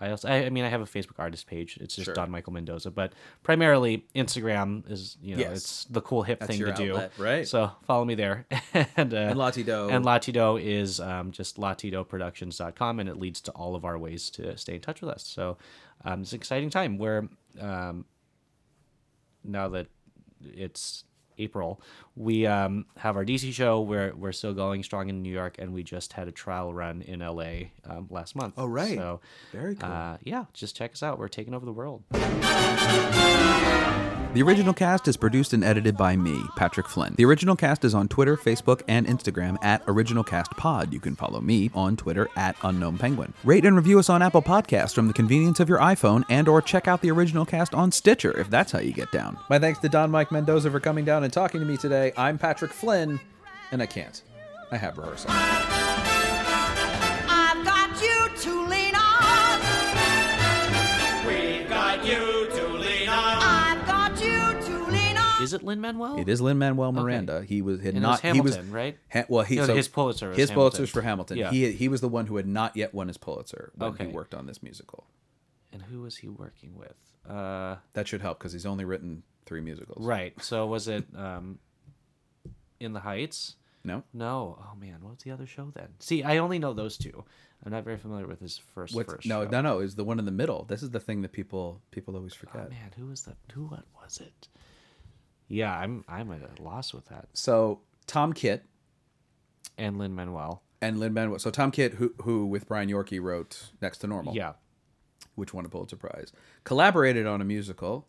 I also, I, I mean, I have a Facebook artist page. It's just Sure. Don Michael Mendoza, but primarily Instagram is, you know, Yes. it's the cool hip That's thing to do. right. So follow me there. and uh, And La-Ti-Do. And La-Ti-Do is um, just latidoproductions.com, and it leads to all of our ways to stay in touch with us. So um, it's an exciting time where um, now that it's April, we um, have our DC show. We're we're still going strong in New York, and we just had a trial run in LA um, last month. Oh, right. So Very cool. uh, yeah, just check us out. We're taking over the world. The original cast is produced and edited by me, Patrick Flynn. The original cast is on Twitter, Facebook, and Instagram at OriginalCastPod. You can follow me on Twitter at Unknown Penguin. Rate and review us on Apple Podcasts from the convenience of your iPhone and or check out the original cast on Stitcher if that's how you get down. My thanks to Don Mike Mendoza for coming down and talking to me today. I'm Patrick Flynn, and I can't. I have rehearsal. Is it Lin Manuel? It is Lin Manuel Miranda. He was had And not. was he was right? Ha- well, he No, so his Pulitzer was His Hamilton. Pulitzer's for Hamilton. Yeah. He he was the one who had not yet won his Pulitzer when Okay. he worked on this musical. And who was he working with? Uh, That should help because he's only written three musicals. right. So was it um, In the Heights? No. No. Oh man, what's the other show then? See, I only know those two. I'm not very familiar with his first What's, first no, show. no, no. Is the one in the middle. This is the thing that people people always Oh, forget. man, who was that? Who what was it? Yeah, I'm I'm at a loss with that. so Tom Kitt And Lin Manuel. and Lin Manuel. So Tom Kitt, who who with Brian Yorkey wrote Next to Normal, Yeah. which won a Pulitzer Prize, collaborated on a musical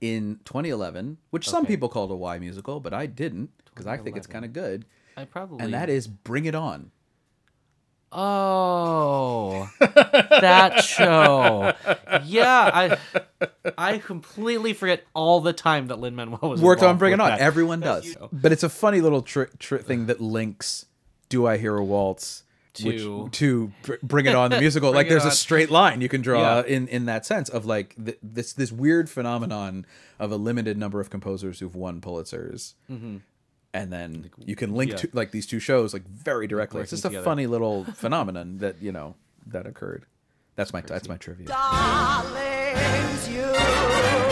in 2011, which some people called a Y musical, but I didn't because I think it's kind of good. I probably And that is Bring It On. Oh, that show. Yeah, I I completely forget all the time that Lin Manuel was worked on involved Bring It On. that. Everyone does, but it's a funny little tri- tri- thing that links "Do I Hear a Waltz" which- To- to Br- Bring It On the musical. like there's a straight line you can draw Yeah. in in that sense of like th- this this weird phenomenon of a limited number of composers who've won Pulitzers. Mm-hmm. And then you can link yeah. to like these two shows like very directly. It's just a together. funny little phenomenon that you know that occurred. That's my that's my trivia. Darlings, you